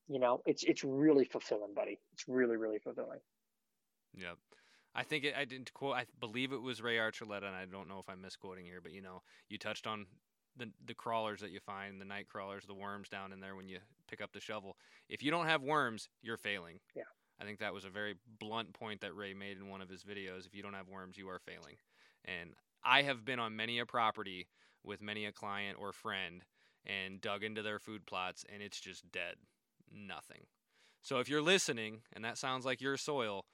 You know, it's it's really fulfilling, buddy. It's really really fulfilling. Yep. I think it, I didn't quote. I believe it was Ray Archuleta, and I don't know if I'm misquoting here, but you know, you touched on the the crawlers that you find, the night crawlers, the worms down in there when you pick up the shovel. If you don't have worms, you're failing. Yeah. I think that was a very blunt point that Ray made in one of his videos. If you don't have worms, you are failing. And I have been on many a property with many a client or friend and dug into their food plots and it's just dead. Nothing. So if you're listening and that sounds like your soil,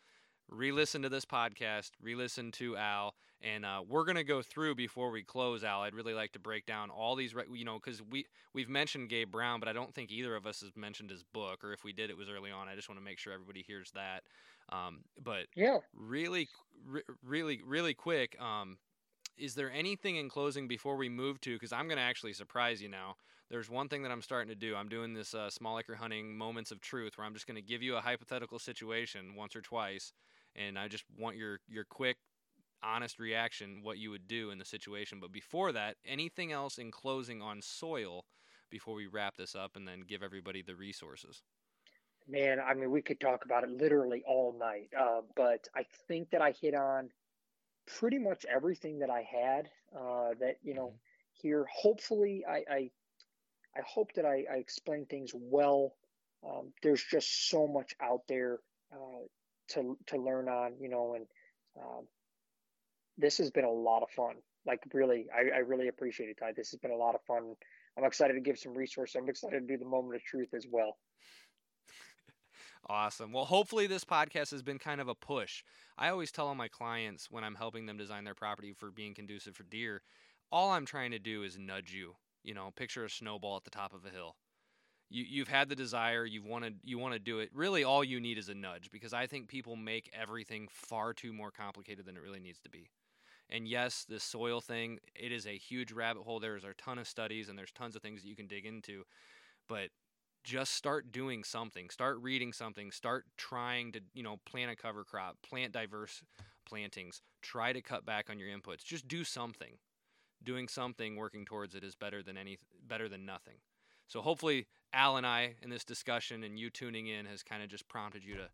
re-listen to this podcast, re-listen to Al, and uh, we're gonna go through before we close. Al, I'd really like to break down all these, you know, because we we've mentioned Gabe Brown, but I don't think either of us has mentioned his book, or if we did, it was early on. I just want to make sure everybody hears that. Um, but yeah, really, re- really, really quick. Um, is there anything in closing before we move to? Because I'm gonna actually surprise you now. There's one thing that I'm starting to do. I'm doing this uh, small acre hunting moments of truth, where I'm just gonna give you a hypothetical situation once or twice and I just want your your quick honest reaction what you would do in the situation. But before that anything else in closing on soil before we wrap this up and then give everybody the resources? Man i mean we could talk about it literally all night uh, but i think that i hit on pretty much everything that i had uh, that you know mm-hmm. here. Hopefully I, I, I hope that I, I explained things well. Um, there's just so much out there uh, to to learn on, you know, and um, this has been a lot of fun. Like really, I, I really appreciate it, Ty. This has been a lot of fun. I'm excited to give some resources. I'm excited to do the moment of truth as well. Awesome. Well, hopefully this podcast has been kind of a push. I always tell all my clients when I'm helping them design their property for being conducive for deer, all I'm trying to do is nudge you. You know, picture a snowball at the top of a hill. You you've had the desire, you've wanted you want to do it. Really all you need is a nudge because I think people make everything far too more complicated than it really needs to be. And yes, the soil thing, it is a huge rabbit hole. There's a ton of studies and there's tons of things that you can dig into. But just start doing something start reading something start trying to you know plant a cover crop plant diverse plantings try to cut back on your inputs just do something doing something working towards it is better than any better than nothing so hopefully al and i in this discussion and you tuning in has kind of just prompted you to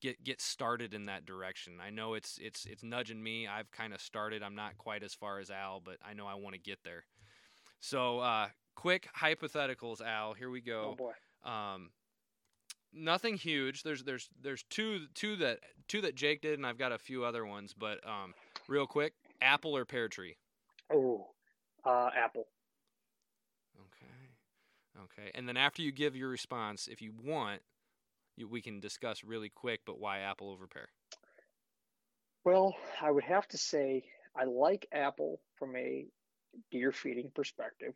get get started in that direction i know it's it's it's nudging me i've kind of started i'm not quite as far as al but i know i want to get there so uh quick hypotheticals al here we go Oh boy. um, nothing huge. There's there's there's two two that two that Jake did, and I've got a few other ones. But um, real quick, apple or pear tree? Oh, uh, Apple. Okay. And then after you give your response, if you want, you, we can discuss really quick. But why apple over pear? Well, I would have to say I like Apple from a deer feeding perspective.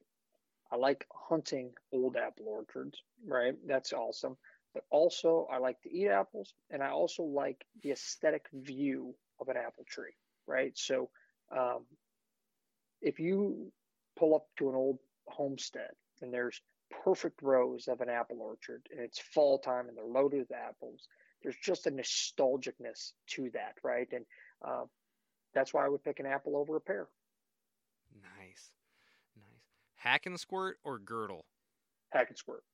I like hunting old apple orchards, right? That's awesome. But also, I like to eat apples, and I also like the aesthetic view of an apple tree, right? So, um, if you pull up to an old homestead and there's perfect rows of an apple orchard, and it's fall time and they're loaded with apples, there's just a nostalgicness to that, right? And uh, that's why I would pick an apple over a pear. Nice, nice. Hack and squirt or girdle? Hack and squirt.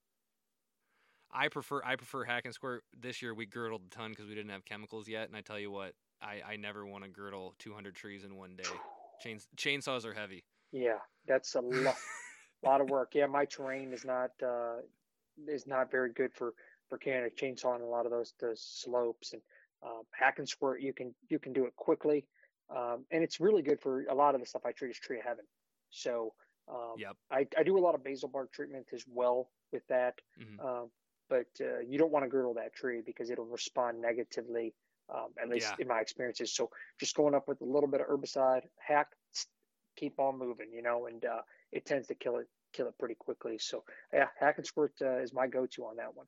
I prefer I prefer hack and squirt. This year we girdled a ton because we didn't have chemicals yet, and I tell you what, I, I never want to girdle 200 trees in one day. Chains, chainsaws are heavy. Yeah, that's a lot, lot of work. Yeah, my terrain is not uh, is not very good for for carrying a chainsaw on a lot of those those slopes and um, hack and squirt. You can you can do it quickly, um, and it's really good for a lot of the stuff I treat as tree of heaven. So um, Yep. I, I do a lot of basal bark treatment as well with that. Mhm. Um, but uh, you don't want to girdle that tree because it'll respond negatively, um, at least Yeah. in my experiences. So just going up with a little bit of herbicide, hack, keep on moving, you know, and uh, it tends to kill it kill it pretty quickly. So yeah, hack and squirt uh, is my go-to on that one.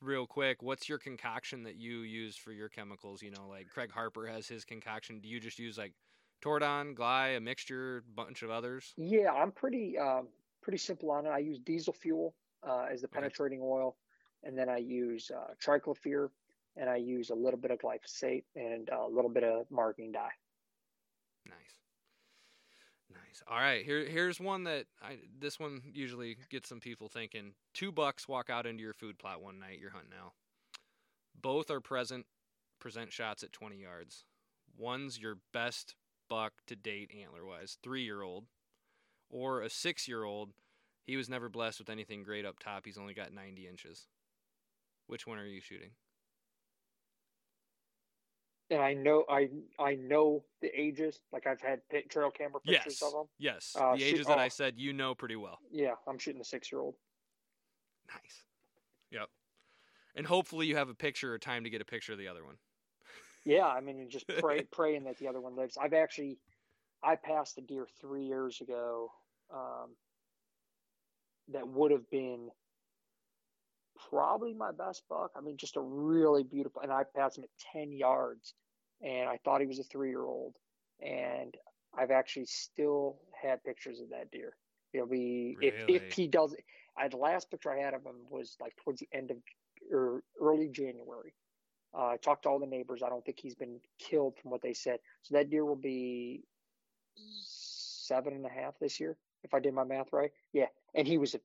Real quick, what's your concoction that you use for your chemicals? You know, like Craig Harper has his concoction. Do you just use like Tordon, Gly, a mixture, bunch of others? Yeah, I'm pretty um, pretty simple on it. I use diesel fuel uh, as the Okay. penetrating oil, and then I use uh, triclopyr, and I use a little bit of glyphosate and a little bit of marking dye. Nice. Nice. All right, here here's one that I this one usually gets some people thinking. Two bucks walk out into your food plot one night you're hunting now. Both are present present shots at 20 yards. One's your best buck to date antler wise, 3-year-old, or a 6-year-old. He was never blessed with anything great up top. He's only got 90 inches. Which one are you shooting? And I know I I know the ages. Like I've had pit trail camera pictures Yes. of them. Yes, Uh, the shoot- ages that I oh. said you know pretty well. Yeah, I'm shooting the six-year-old. Nice. Yep. And hopefully you have a picture or time to get a picture of the other one. Yeah, I mean, just pray praying that the other one lives. I've actually I passed a deer three years ago um, that would have been probably my best buck. I mean, just a really beautiful, and I passed him at ten yards, and I thought he was a three-year-old, and I've actually still had pictures of that deer. It'll be if Really? if he does. I, the last picture I had of him was like towards the end of or early January. Uh, I talked to all the neighbors. I don't think he's been killed from what they said. So that deer will be seven and a half this year, if I did my math right. Yeah, and he was a,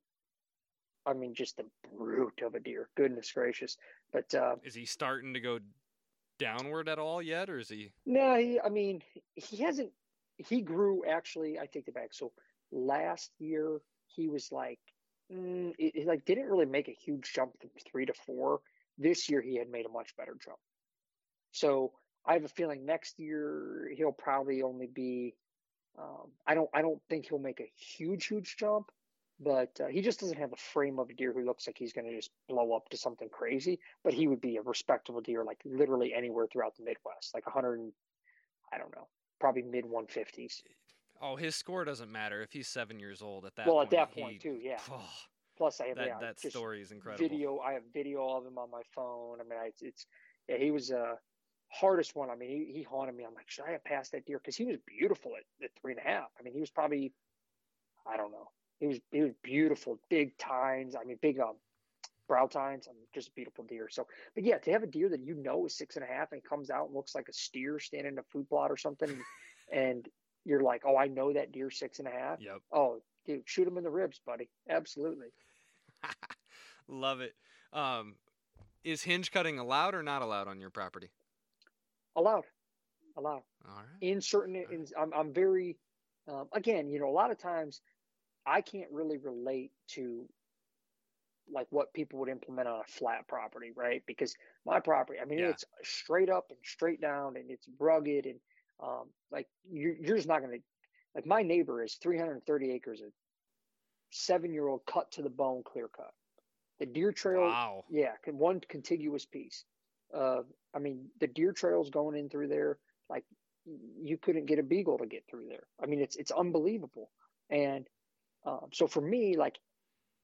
I mean, just a brute of a deer. Goodness gracious! But uh, Is he starting to go downward at all yet, or is he? no, he, I mean, he hasn't. He grew actually. I take it back. So last year he was like mm, it, it, like didn't really make a huge jump from three to four. This year he had made a much better jump. So I have a feeling next year he'll probably only be. Um, I don't. I don't think he'll make a huge, huge jump, but uh, he just doesn't have the frame of a deer who looks like he's going to just blow up to something crazy. But he would be a respectable deer, like literally anywhere throughout the Midwest, like 100. I don't know, probably mid 150s. Oh, his score doesn't matter if he's seven years old at that. Well, point, at that he, point too, yeah. Oh, Plus, I have that yeah, that story is incredible. video. I have video of him on my phone. I mean, I, it's yeah, he was uh hardest one. I mean, he, he haunted me. I'm like, should I have passed that deer? Because he was beautiful at, at three and a half. I mean, he was probably, I don't know, he was he was beautiful, big tines. I mean, big um brow tines. I mean, just a beautiful deer. So, but yeah, to have a deer that you know is six and a half and comes out and looks like a steer standing in a food plot or something, and you're like, oh, I know that deer six and a half. Yep. Oh, dude, shoot him in the ribs, buddy. Absolutely. Love it. Um, is hinge cutting allowed or not allowed on your property? Allowed. Allowed. All right. In certain, in, I'm, I'm very, um, again, you know, a lot of times I can't really relate to like what people would implement on a flat property, right? Because my property, I mean, Yeah. it's straight up and straight down and it's rugged and um, like you're, you're just not going to, like my neighbor is 330 acres of seven year old cut to the bone clear cut. The deer trail, Wow. yeah, one contiguous piece. Uh, I mean, the deer trails going in through there, like you couldn't get a beagle to get through there. I mean, it's it's unbelievable. And um, so for me, like,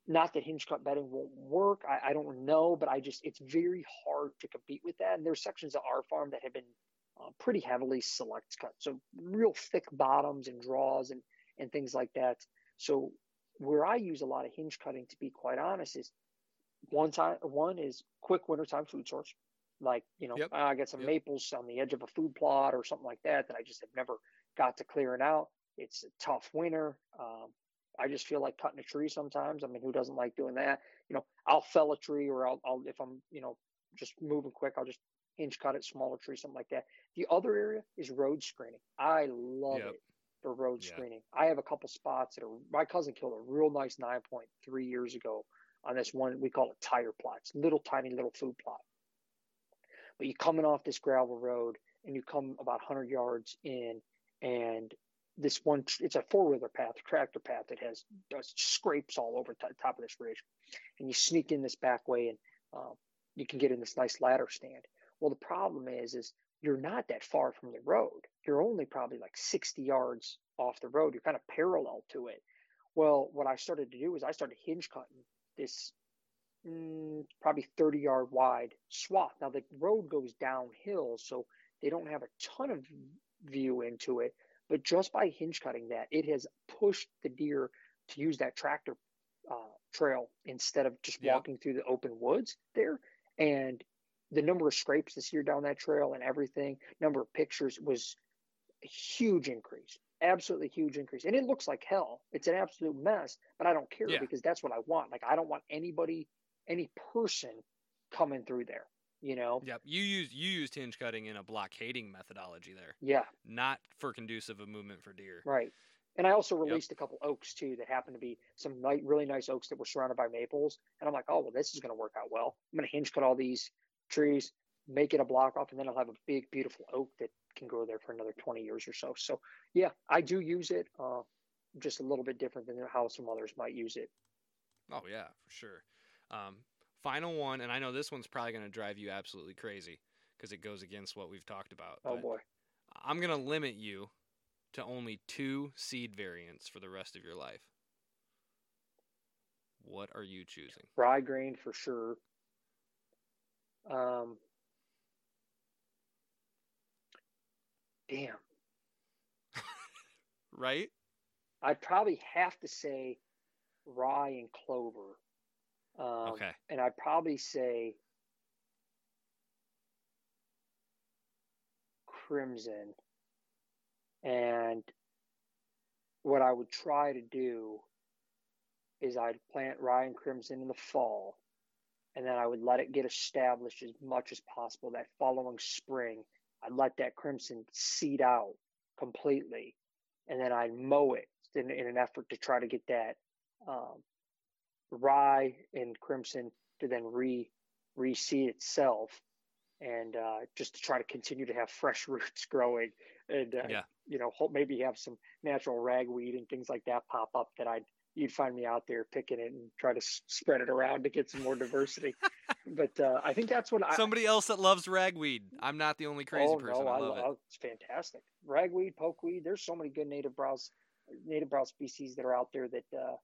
not that hinge cut bedding won't work. I, I don't know, but I just it's very hard to compete with that. And there's sections of our farm that have been uh, pretty heavily select cut, so real thick bottoms and draws and and things like that. So where I use a lot of hinge cutting, to be quite honest, is one time one is quick wintertime food source. Like, you know, Yep. I got some Yep. maples on the edge of a food plot or something like that that I just have never got to clearing out. It's a tough winter. Um, I just feel like cutting a tree sometimes. I mean, who doesn't like doing that? You know, I'll fell a tree or I'll, I'll if I'm, you know, just moving quick, I'll just hinge cut it, smaller tree, something like that. The other area is road screening. I love Yep. it for road Yeah. screening. I have a couple spots that are my cousin killed a real nice nine point three years ago on this one we call it tire plots, little tiny little food plot. But you're coming off this gravel road and you come about 100 yards in, and this one it's a four wheeler path, tractor path that has scrapes all over the top of this ridge, and you sneak in this back way and um, you can get in this nice ladder stand. Well, the problem is is you're not that far from the road. You're only probably like 60 yards off the road. You're kind of parallel to it. Well, what I started to do is I started hinge cutting this mm, probably 30 yard wide swath. Now the road goes downhill, so they don't have a ton of view into it. But just by hinge cutting that, it has pushed the deer to use that tractor uh, trail instead of just Yep. walking through the open woods there. And the number of scrapes this year down that trail and everything, number of pictures was a huge increase. Absolutely huge increase. And it looks like hell. It's an absolute mess, but I don't care Yeah. because that's what I want. Like I don't want anybody, any person coming through there, you know? Yep. You used you used hinge cutting in a blockading methodology there, Yeah, not for conducive of movement for deer. right. And I also released a couple oaks too that happened to be some ni- really nice oaks that were surrounded by maples. And I'm like, oh, well, this is going to work out well. I'm going to hinge cut all these trees, make it a block off, and then I'll have a big, beautiful oak that can grow there for another 20 years or so. So, yeah, I do use it, uh, just a little bit different than how some others might use it. Oh yeah, for sure. Um, final one, and I know this one's probably going to drive you absolutely crazy because it goes against what we've talked about. Oh, boy. I'm going to limit you to only two seed variants for the rest of your life. What are you choosing? Rye grain for sure. Um, damn. Right? I'd probably have to say rye and clover. Um, Okay. And I'd probably say crimson. And what I would try to do is I'd plant rye and crimson in the fall, and then I would let it get established as much as possible. That following spring, I'd let that crimson seed out completely, and then I'd mow it in, in an effort to try to get that um, rye and crimson to then re reseed itself and uh, just to try to continue to have fresh roots growing and uh, yeah. you know hope maybe have some natural ragweed and things like that pop up that I'd you'd find me out there picking it and try to s- spread it around to get some more diversity. but uh, I think that's what I, somebody else that loves ragweed. I'm not the only crazy oh, person. No, I love it. It's fantastic. Ragweed, pokeweed. There's so many good native browse native browse species that are out there that uh,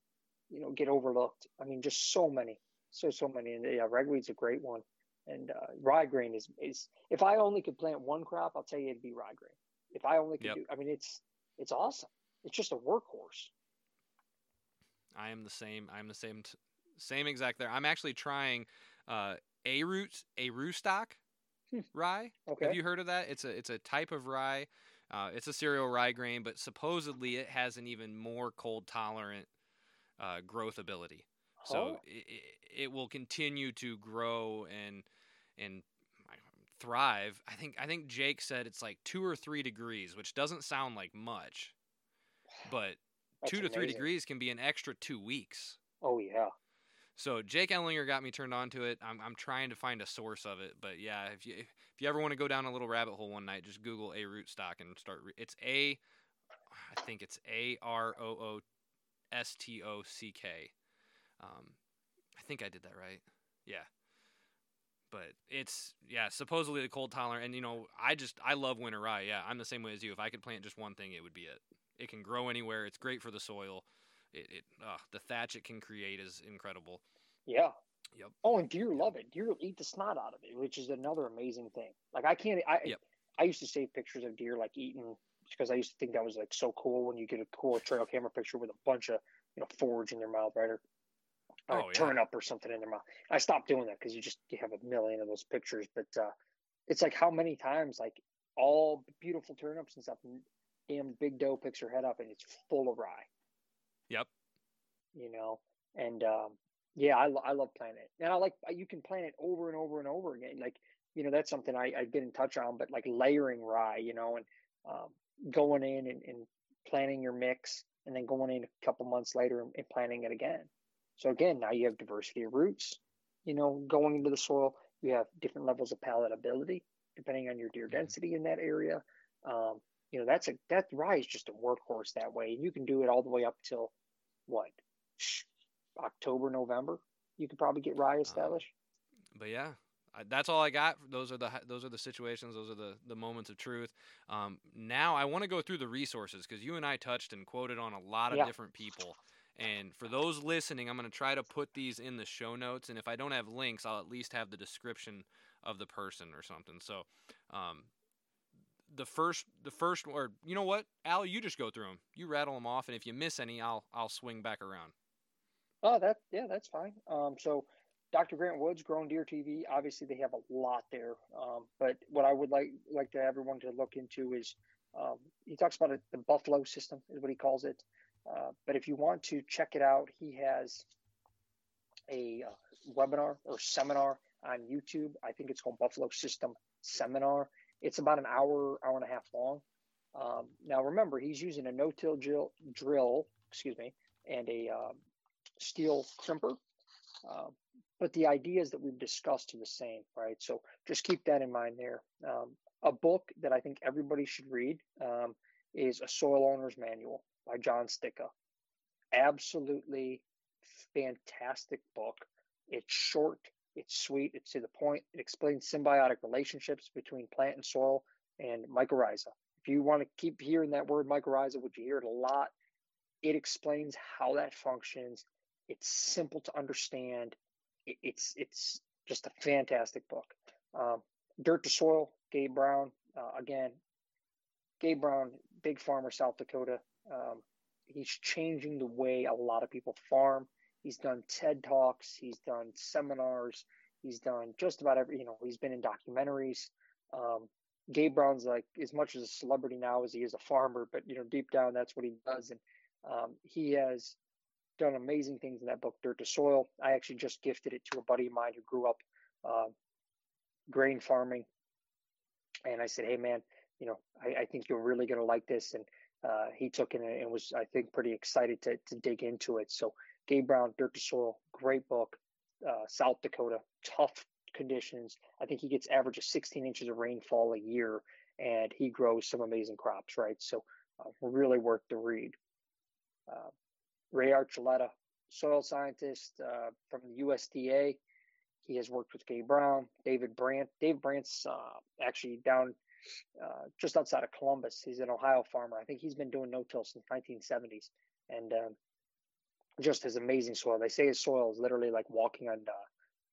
you know get overlooked. I mean, just so many, so so many. And yeah, ragweed's a great one. And uh, rye grain is is if I only could plant one crop, I'll tell you it'd be rye grain. If I only could Yep. do, I mean, it's it's awesome. It's just a workhorse. I am the same. I'm the same. T- same exact there. I'm actually trying uh, a root a stock Hmm. rye. Okay. Have you heard of that? It's a it's a type of rye. Uh, it's a cereal rye grain, but supposedly it has an even more cold tolerant uh, growth ability. So Oh. it, it, it will continue to grow and and thrive. I think I think Jake said it's like two or three degrees, which doesn't sound like much, but That's two to three degrees can be an extra two weeks. Oh yeah. So Jake Ellinger got me turned on to it. I'm, I'm trying to find a source of it, but yeah, if you if you ever want to go down a little rabbit hole one night, just Google Aroostook and start. Re- it's a, I think it's A R O O S T O C K. Um, I think I did that right. Yeah. But it's yeah, supposedly the cold tolerant, and you know, I just I love winter rye. Yeah, I'm the same way as you. If I could plant just one thing, it would be it. It can grow anywhere. It's great for the soil. It, it uh, the thatch it can create is incredible. Yeah. Yep. Oh, and deer love it. Deer will eat the snot out of it, which is another amazing thing. Like I can't. I Yep. I used to save pictures of deer like eating because I used to think that was like so cool when you get a cool trail camera picture with a bunch of you know forage in their mouth, right, or, or Oh, yeah. turnip or something in their mouth. I stopped doing that because you just you have a million of those pictures. But uh, it's like how many times like all beautiful turnips and stuff, and damn big doe picks her head up and it's full of rye. Yep. You know, and um, yeah, I, I love planting it. And I like, you can plant it over and over and over again. Like, you know, that's something I, I get in touch on, but like layering rye, you know, and um, going in and, and planting your mix and then going in a couple months later and, and planting it again. So again, now you have diversity of roots, you know, going into the soil. You have different levels of palatability depending on your deer Mhm. density in that area. Um, you know, that's a, that rye is just a workhorse that way. And you can do it all the way up till what? October, November, you could probably get rye established. but yeah that's all i got. Those are the those are the situations. Those are the the moments of truth. Um, now i want to go through the resources because you and i touched and quoted on a lot of Yeah. different people. And for those listening i'm going to try to put these in the show notes and if i don't have links i'll at least have the description of the person or something. So um, the first the first or you know what? Al you just go through them you rattle them off and if you miss any i'll i'll swing back around. Oh, that yeah, that's fine. Um, so Dr. Grant Woods, GrowingDeer TV, obviously they have a lot there. Um, but what I would like like to everyone to look into is um, he talks about it, the Buffalo system is what he calls it. Uh, but if you want to check it out, he has a uh, webinar or seminar on YouTube. I think it's called Buffalo System Seminar. It's about an hour, hour and a half long. Um, now remember, he's using a no-till drill, drill, excuse me, and a um, steel crimper. Um, but the ideas that we've discussed are the same, right? So just keep that in mind there. Um, a book that I think everybody should read um, is A Soil Owner's Manual by Jon Stika. Absolutely fantastic book. It's short, it's sweet, it's to the point. It explains symbiotic relationships between plant and soil and mycorrhiza. If you want to keep hearing that word mycorrhiza, which you hear it a lot, it explains how that functions. It's simple to understand. It, it's it's just a fantastic book. Um, Dirt to Soil, Gabe Brown. Uh, again, Gabe Brown, big farmer, South Dakota. Um, he's changing the way a lot of people farm. He's done TED Talks. He's done seminars. He's done just about every, you know, he's been in documentaries. Um, Gabe Brown's like as much as a celebrity now as he is a farmer, but, you know, deep down, that's what he does. And um, he has done amazing things in that book, Dirt to Soil. I actually just gifted it to a buddy of mine who grew up uh, grain farming. And I said, hey, man, you know, I, I think you're really going to like this. And uh, he took it and was, I think, pretty excited to, to dig into it. So Gabe Brown, Dirt to Soil, great book. Uh, South Dakota, tough conditions. I think he gets average of 16 inches of rainfall a year, and he grows some amazing crops, right? So uh, really worth the read. Uh, Ray Archuleta, soil scientist uh, from the USDA. He has worked with Gabe Brown, David Brandt. Dave Brandt's uh, actually down uh, just outside of Columbus. He's an Ohio farmer. I think he's been doing no-till since 1970s, and um, just his amazing soil. They say his soil is literally like walking on uh,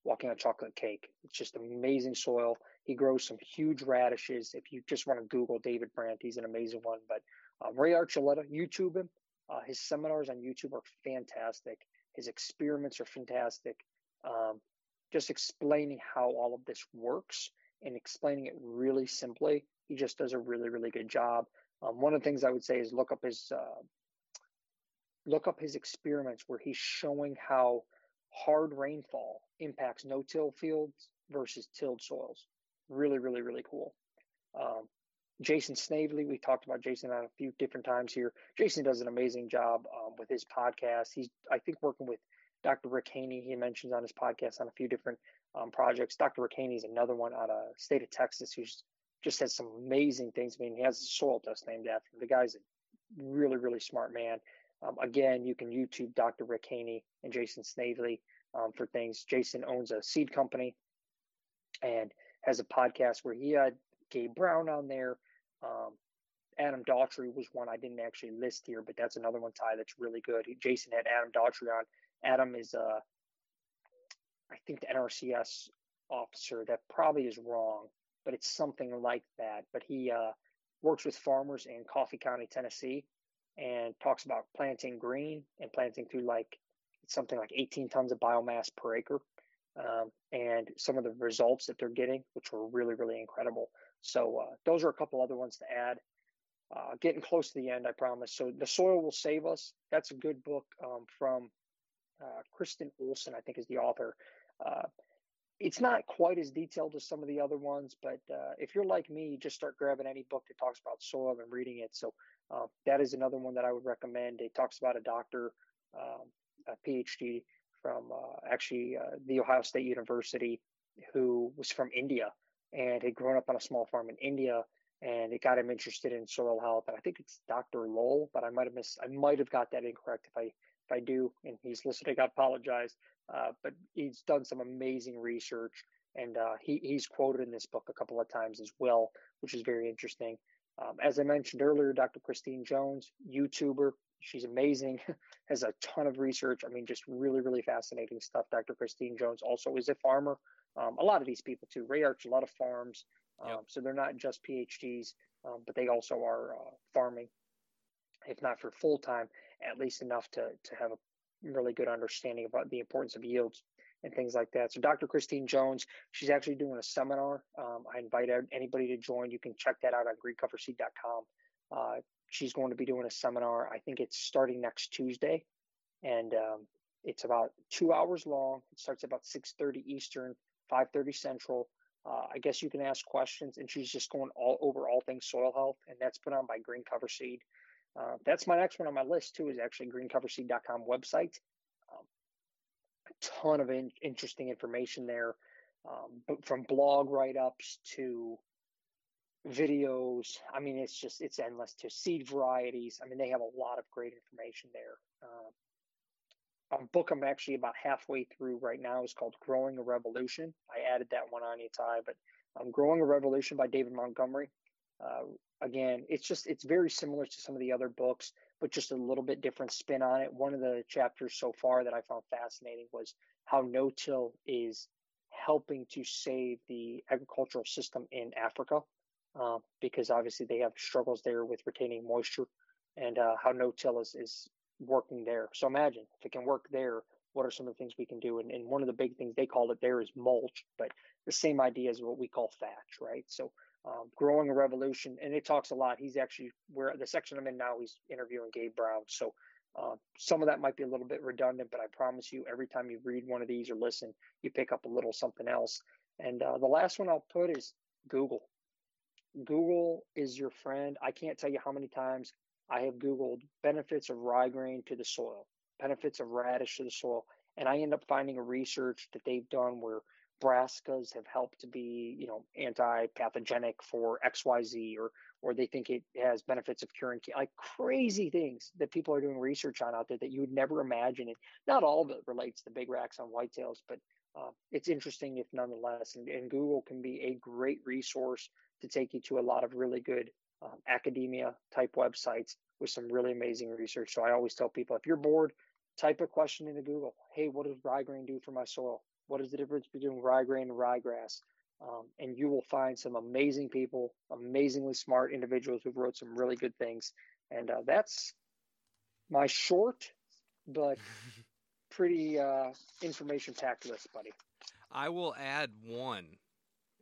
walking on chocolate cake. It's just amazing soil. He grows some huge radishes. If you just want to Google David Brandt, he's an amazing one. But um, Ray Archuleta, YouTube him. Uh, his seminars on YouTube are fantastic. His experiments are fantastic. Um, just explaining how all of this works and explaining it really simply. He just does a really, really good job. Um, one of the things I would say is look up his uh, look up his experiments where he's showing how hard rainfall impacts no-till fields versus tilled soils. Really, really, really cool. Um, Jason Snavely, we talked about Jason on a few different times here. Jason does an amazing job um, with his podcast. He's, I think, working with Dr. Rick Haney. He mentions on his podcast on a few different um, projects. Dr. Rick Haney is another one out of state of Texas who's just has some amazing things. I mean, he has a soil test named after him. The guy's a really, really smart man. Um, again, you can YouTube Dr. Rick Haney and Jason Snavely um, for things. Jason owns a seed company and has a podcast where he had Gabe Brown on there. Um, Adam Daughtry was one I didn't actually list here, but that's another one, Ty, that's really good. Jason had Adam Daughtry on. Adam is, uh, I think, the NRCS officer. That probably is wrong, but it's something like that. But he uh, works with farmers in Coffee County, Tennessee, and talks about planting green and planting through like something like 18 tons of biomass per acre. Um, and some of the results that they're getting, which were really, really incredible. So uh, those are a couple other ones to add. Uh, getting close to the end, I promise. So the soil will save us. That's a good book um, from uh, Kristin Ohlson, I think, is the author. Uh, it's not quite as detailed as some of the other ones, but uh, if you're like me, you just start grabbing any book that talks about soil and reading it. So uh, that is another one that I would recommend. It talks about a doctor, um, a PhD from uh, actually the Ohio State University, who was from India and had grown up on a small farm in India, and it got him interested in soil health. And I think it's Dr. Lowell, but I might have missed. I might have got that incorrect. If I if I do, and he's listening, I apologize. Uh, but he's done some amazing research, and uh, he he's quoted in this book a couple of times as well, which is very interesting. Um, as I mentioned earlier, Dr. Christine Jones, YouTuber, she's amazing, has a ton of research. I mean, just really, really fascinating stuff. Dr. Christine Jones also is a farmer. Um, a lot of these people too. Ray Archuleta farms. Um, yep. So they're not just PhDs, um, but they also are uh, farming, if not for full time, at least enough to to have a really good understanding about the importance of yields and things like that. So Dr. Christine Jones, she's actually doing a seminar. Um, I invite anybody to join. You can check that out on greencoverseed.com. Uh, she's going to be doing a seminar. I think it's starting next Tuesday, and um, it's about two hours long. It starts about 6:30 Eastern, 5:30 Central. Uh, I guess you can ask questions, and she's just going all over all things soil health, and that's put on by Green Cover Seed. Uh, that's my next one on my list too. Is actually greencoverseed.com website. Um, a ton of in- interesting information there, um, from blog write ups to videos. I mean, it's just it's endless to seed varieties. I mean, they have a lot of great information there. Uh, a book I'm actually about halfway through right now is called Growing a Revolution. I added that one on Ty, but um, Growing a Revolution by David Montgomery. Uh, again, it's just it's very similar to some of the other books, but just a little bit different spin on it. One of the chapters so far that I found fascinating was how no-till is helping to save the agricultural system in Africa uh, because obviously they have struggles there with retaining moisture and uh, how no-till is, is working there. So imagine if it can work there, what are some of the things we can do? And, and one of the big things they call it there is mulch, but the same idea is what we call thatch, right? So um, growing a revolution, and it talks a lot. He's actually where the section I'm in now. He's interviewing Gabe Brown, so uh, some of that might be a little bit redundant, but I promise you, every time you read one of these or listen, you pick up a little something else. And uh, the last one I'll put is Google. Google is your friend. I can't tell you how many times I have Googled benefits of rye grain to the soil. benefits of radish to the soil. And I end up finding a research that they've done where brassicas have helped to be, you know, anti-pathogenic for XYZ or or they think it has benefits of curing like crazy things that people are doing research on out there that you would never imagine. And not all of it relates to big racks on whitetails, but uh, it's interesting if nonetheless. And, and, Google can be a great resource to take you to a lot of really good um, academia type websites with some really amazing research. So I always tell people if you're bored, type a question into Google. Hey, what does rye grain do for my soil? What is the difference between rye grain and ryegrass? Um, and you will find some amazing people, amazingly smart individuals who've wrote some really good things. And uh, that's my short but pretty uh, information packed list, buddy. I will add one,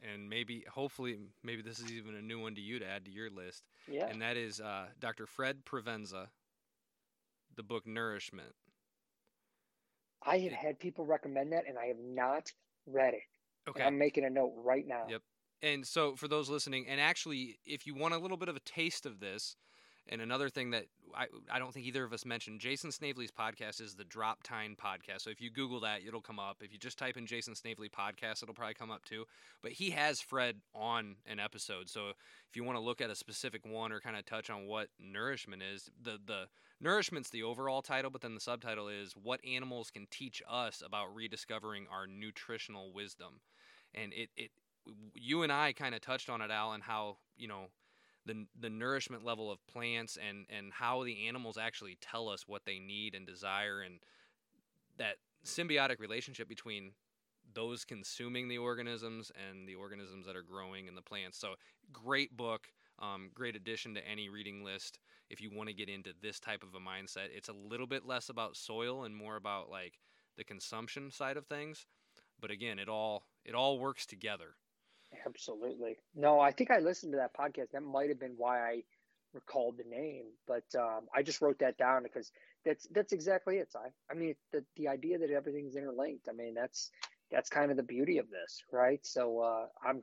and maybe, hopefully, maybe this is even a new one to you to add to your list. Yeah. And that is uh, Dr. Fred Provenza, the book Nourishment. I have had people recommend that, and I have not read it. Okay. I'm making a note right now. Yep. And so, for those listening, and actually, if you want a little bit of a taste of this, and another thing that I, I don't think either of us mentioned, Jason Snavely's podcast is the Drop Time podcast. So if you Google that, it'll come up. If you just type in Jason Snavely podcast, it'll probably come up too. But he has Fred on an episode. So if you want to look at a specific one or kind of touch on what nourishment is, the the nourishment's the overall title, but then the subtitle is what animals can teach us about rediscovering our nutritional wisdom. And it it you and I kind of touched on it, Al, and how you know the the nourishment level of plants and and how the animals actually tell us what they need and desire and that symbiotic relationship between those consuming the organisms and the organisms that are growing in the plants. So great book, um, great addition to any reading list if you want to get into this type of a mindset. It's a little bit less about soil and more about like the consumption side of things. But again, it all it all works together. Absolutely. No, I think I listened to that podcast. That might have been why I recalled the name, but um, I just wrote that down because that's that's exactly it. I I mean the the idea that everything's interlinked. I mean that's that's kind of the beauty of this, right? So uh, I'm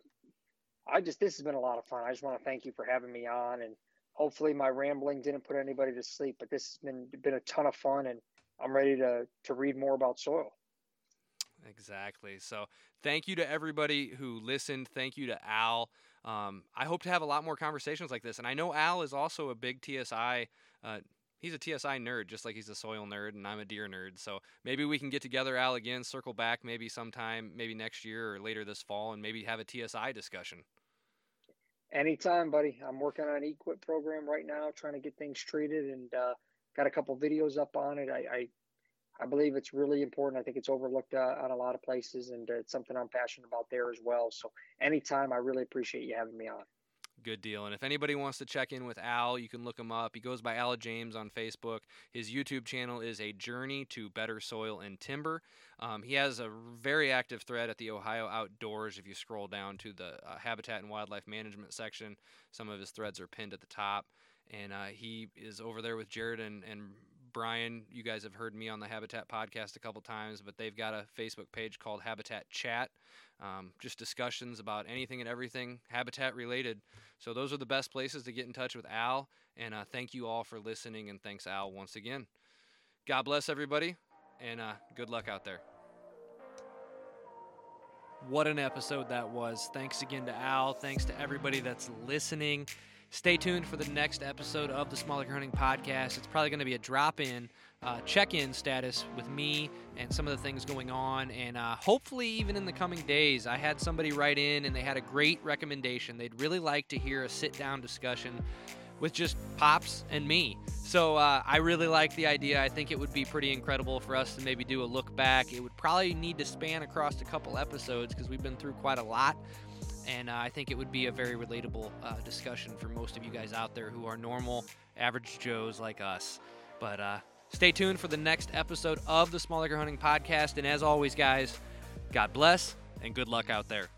I just this has been a lot of fun. I just want to thank you for having me on, and hopefully my rambling didn't put anybody to sleep. But this has been been a ton of fun, and I'm ready to to read more about soil. Exactly. So thank you to everybody who listened. Thank you to Al. Um, I hope to have a lot more conversations like this. And I know Al is also a big TSI. Uh, he's a TSI nerd, just like he's a soil nerd, and I'm a deer nerd. So maybe we can get together, Al, again, circle back maybe sometime, maybe next year or later this fall, and maybe have a TSI discussion. Anytime, buddy. I'm working on an EQIP program right now, trying to get things treated, and uh, got a couple videos up on it. I, I I believe it's really important. I think it's overlooked uh, on a lot of places, and it's something I'm passionate about there as well. So, anytime, I really appreciate you having me on. Good deal. And if anybody wants to check in with Al, you can look him up. He goes by Al James on Facebook. His YouTube channel is A Journey to Better Soil and Timber. Um, he has a very active thread at the Ohio Outdoors. If you scroll down to the uh, Habitat and Wildlife Management section, some of his threads are pinned at the top. And uh, he is over there with Jared and, and Brian, you guys have heard me on the Habitat podcast a couple times, but they've got a Facebook page called Habitat Chat. Um, just discussions about anything and everything habitat related. So those are the best places to get in touch with Al. And uh, thank you all for listening. And thanks, Al, once again. God bless everybody, and uh, good luck out there. What an episode that was. Thanks again to Al. Thanks to everybody that's listening. Stay tuned for the next episode of the Small Acre Hunting Podcast. It's probably going to be a drop in, uh, check in status with me and some of the things going on. And uh, hopefully, even in the coming days, I had somebody write in and they had a great recommendation. They'd really like to hear a sit down discussion with just Pops and me. So uh, I really like the idea. I think it would be pretty incredible for us to maybe do a look back. It would probably need to span across a couple episodes because we've been through quite a lot and uh, I think it would be a very relatable uh, discussion for most of you guys out there who are normal, average Joes like us. But uh, stay tuned for the next episode of the Small Acre Hunting Podcast. And as always, guys, God bless and good luck out there.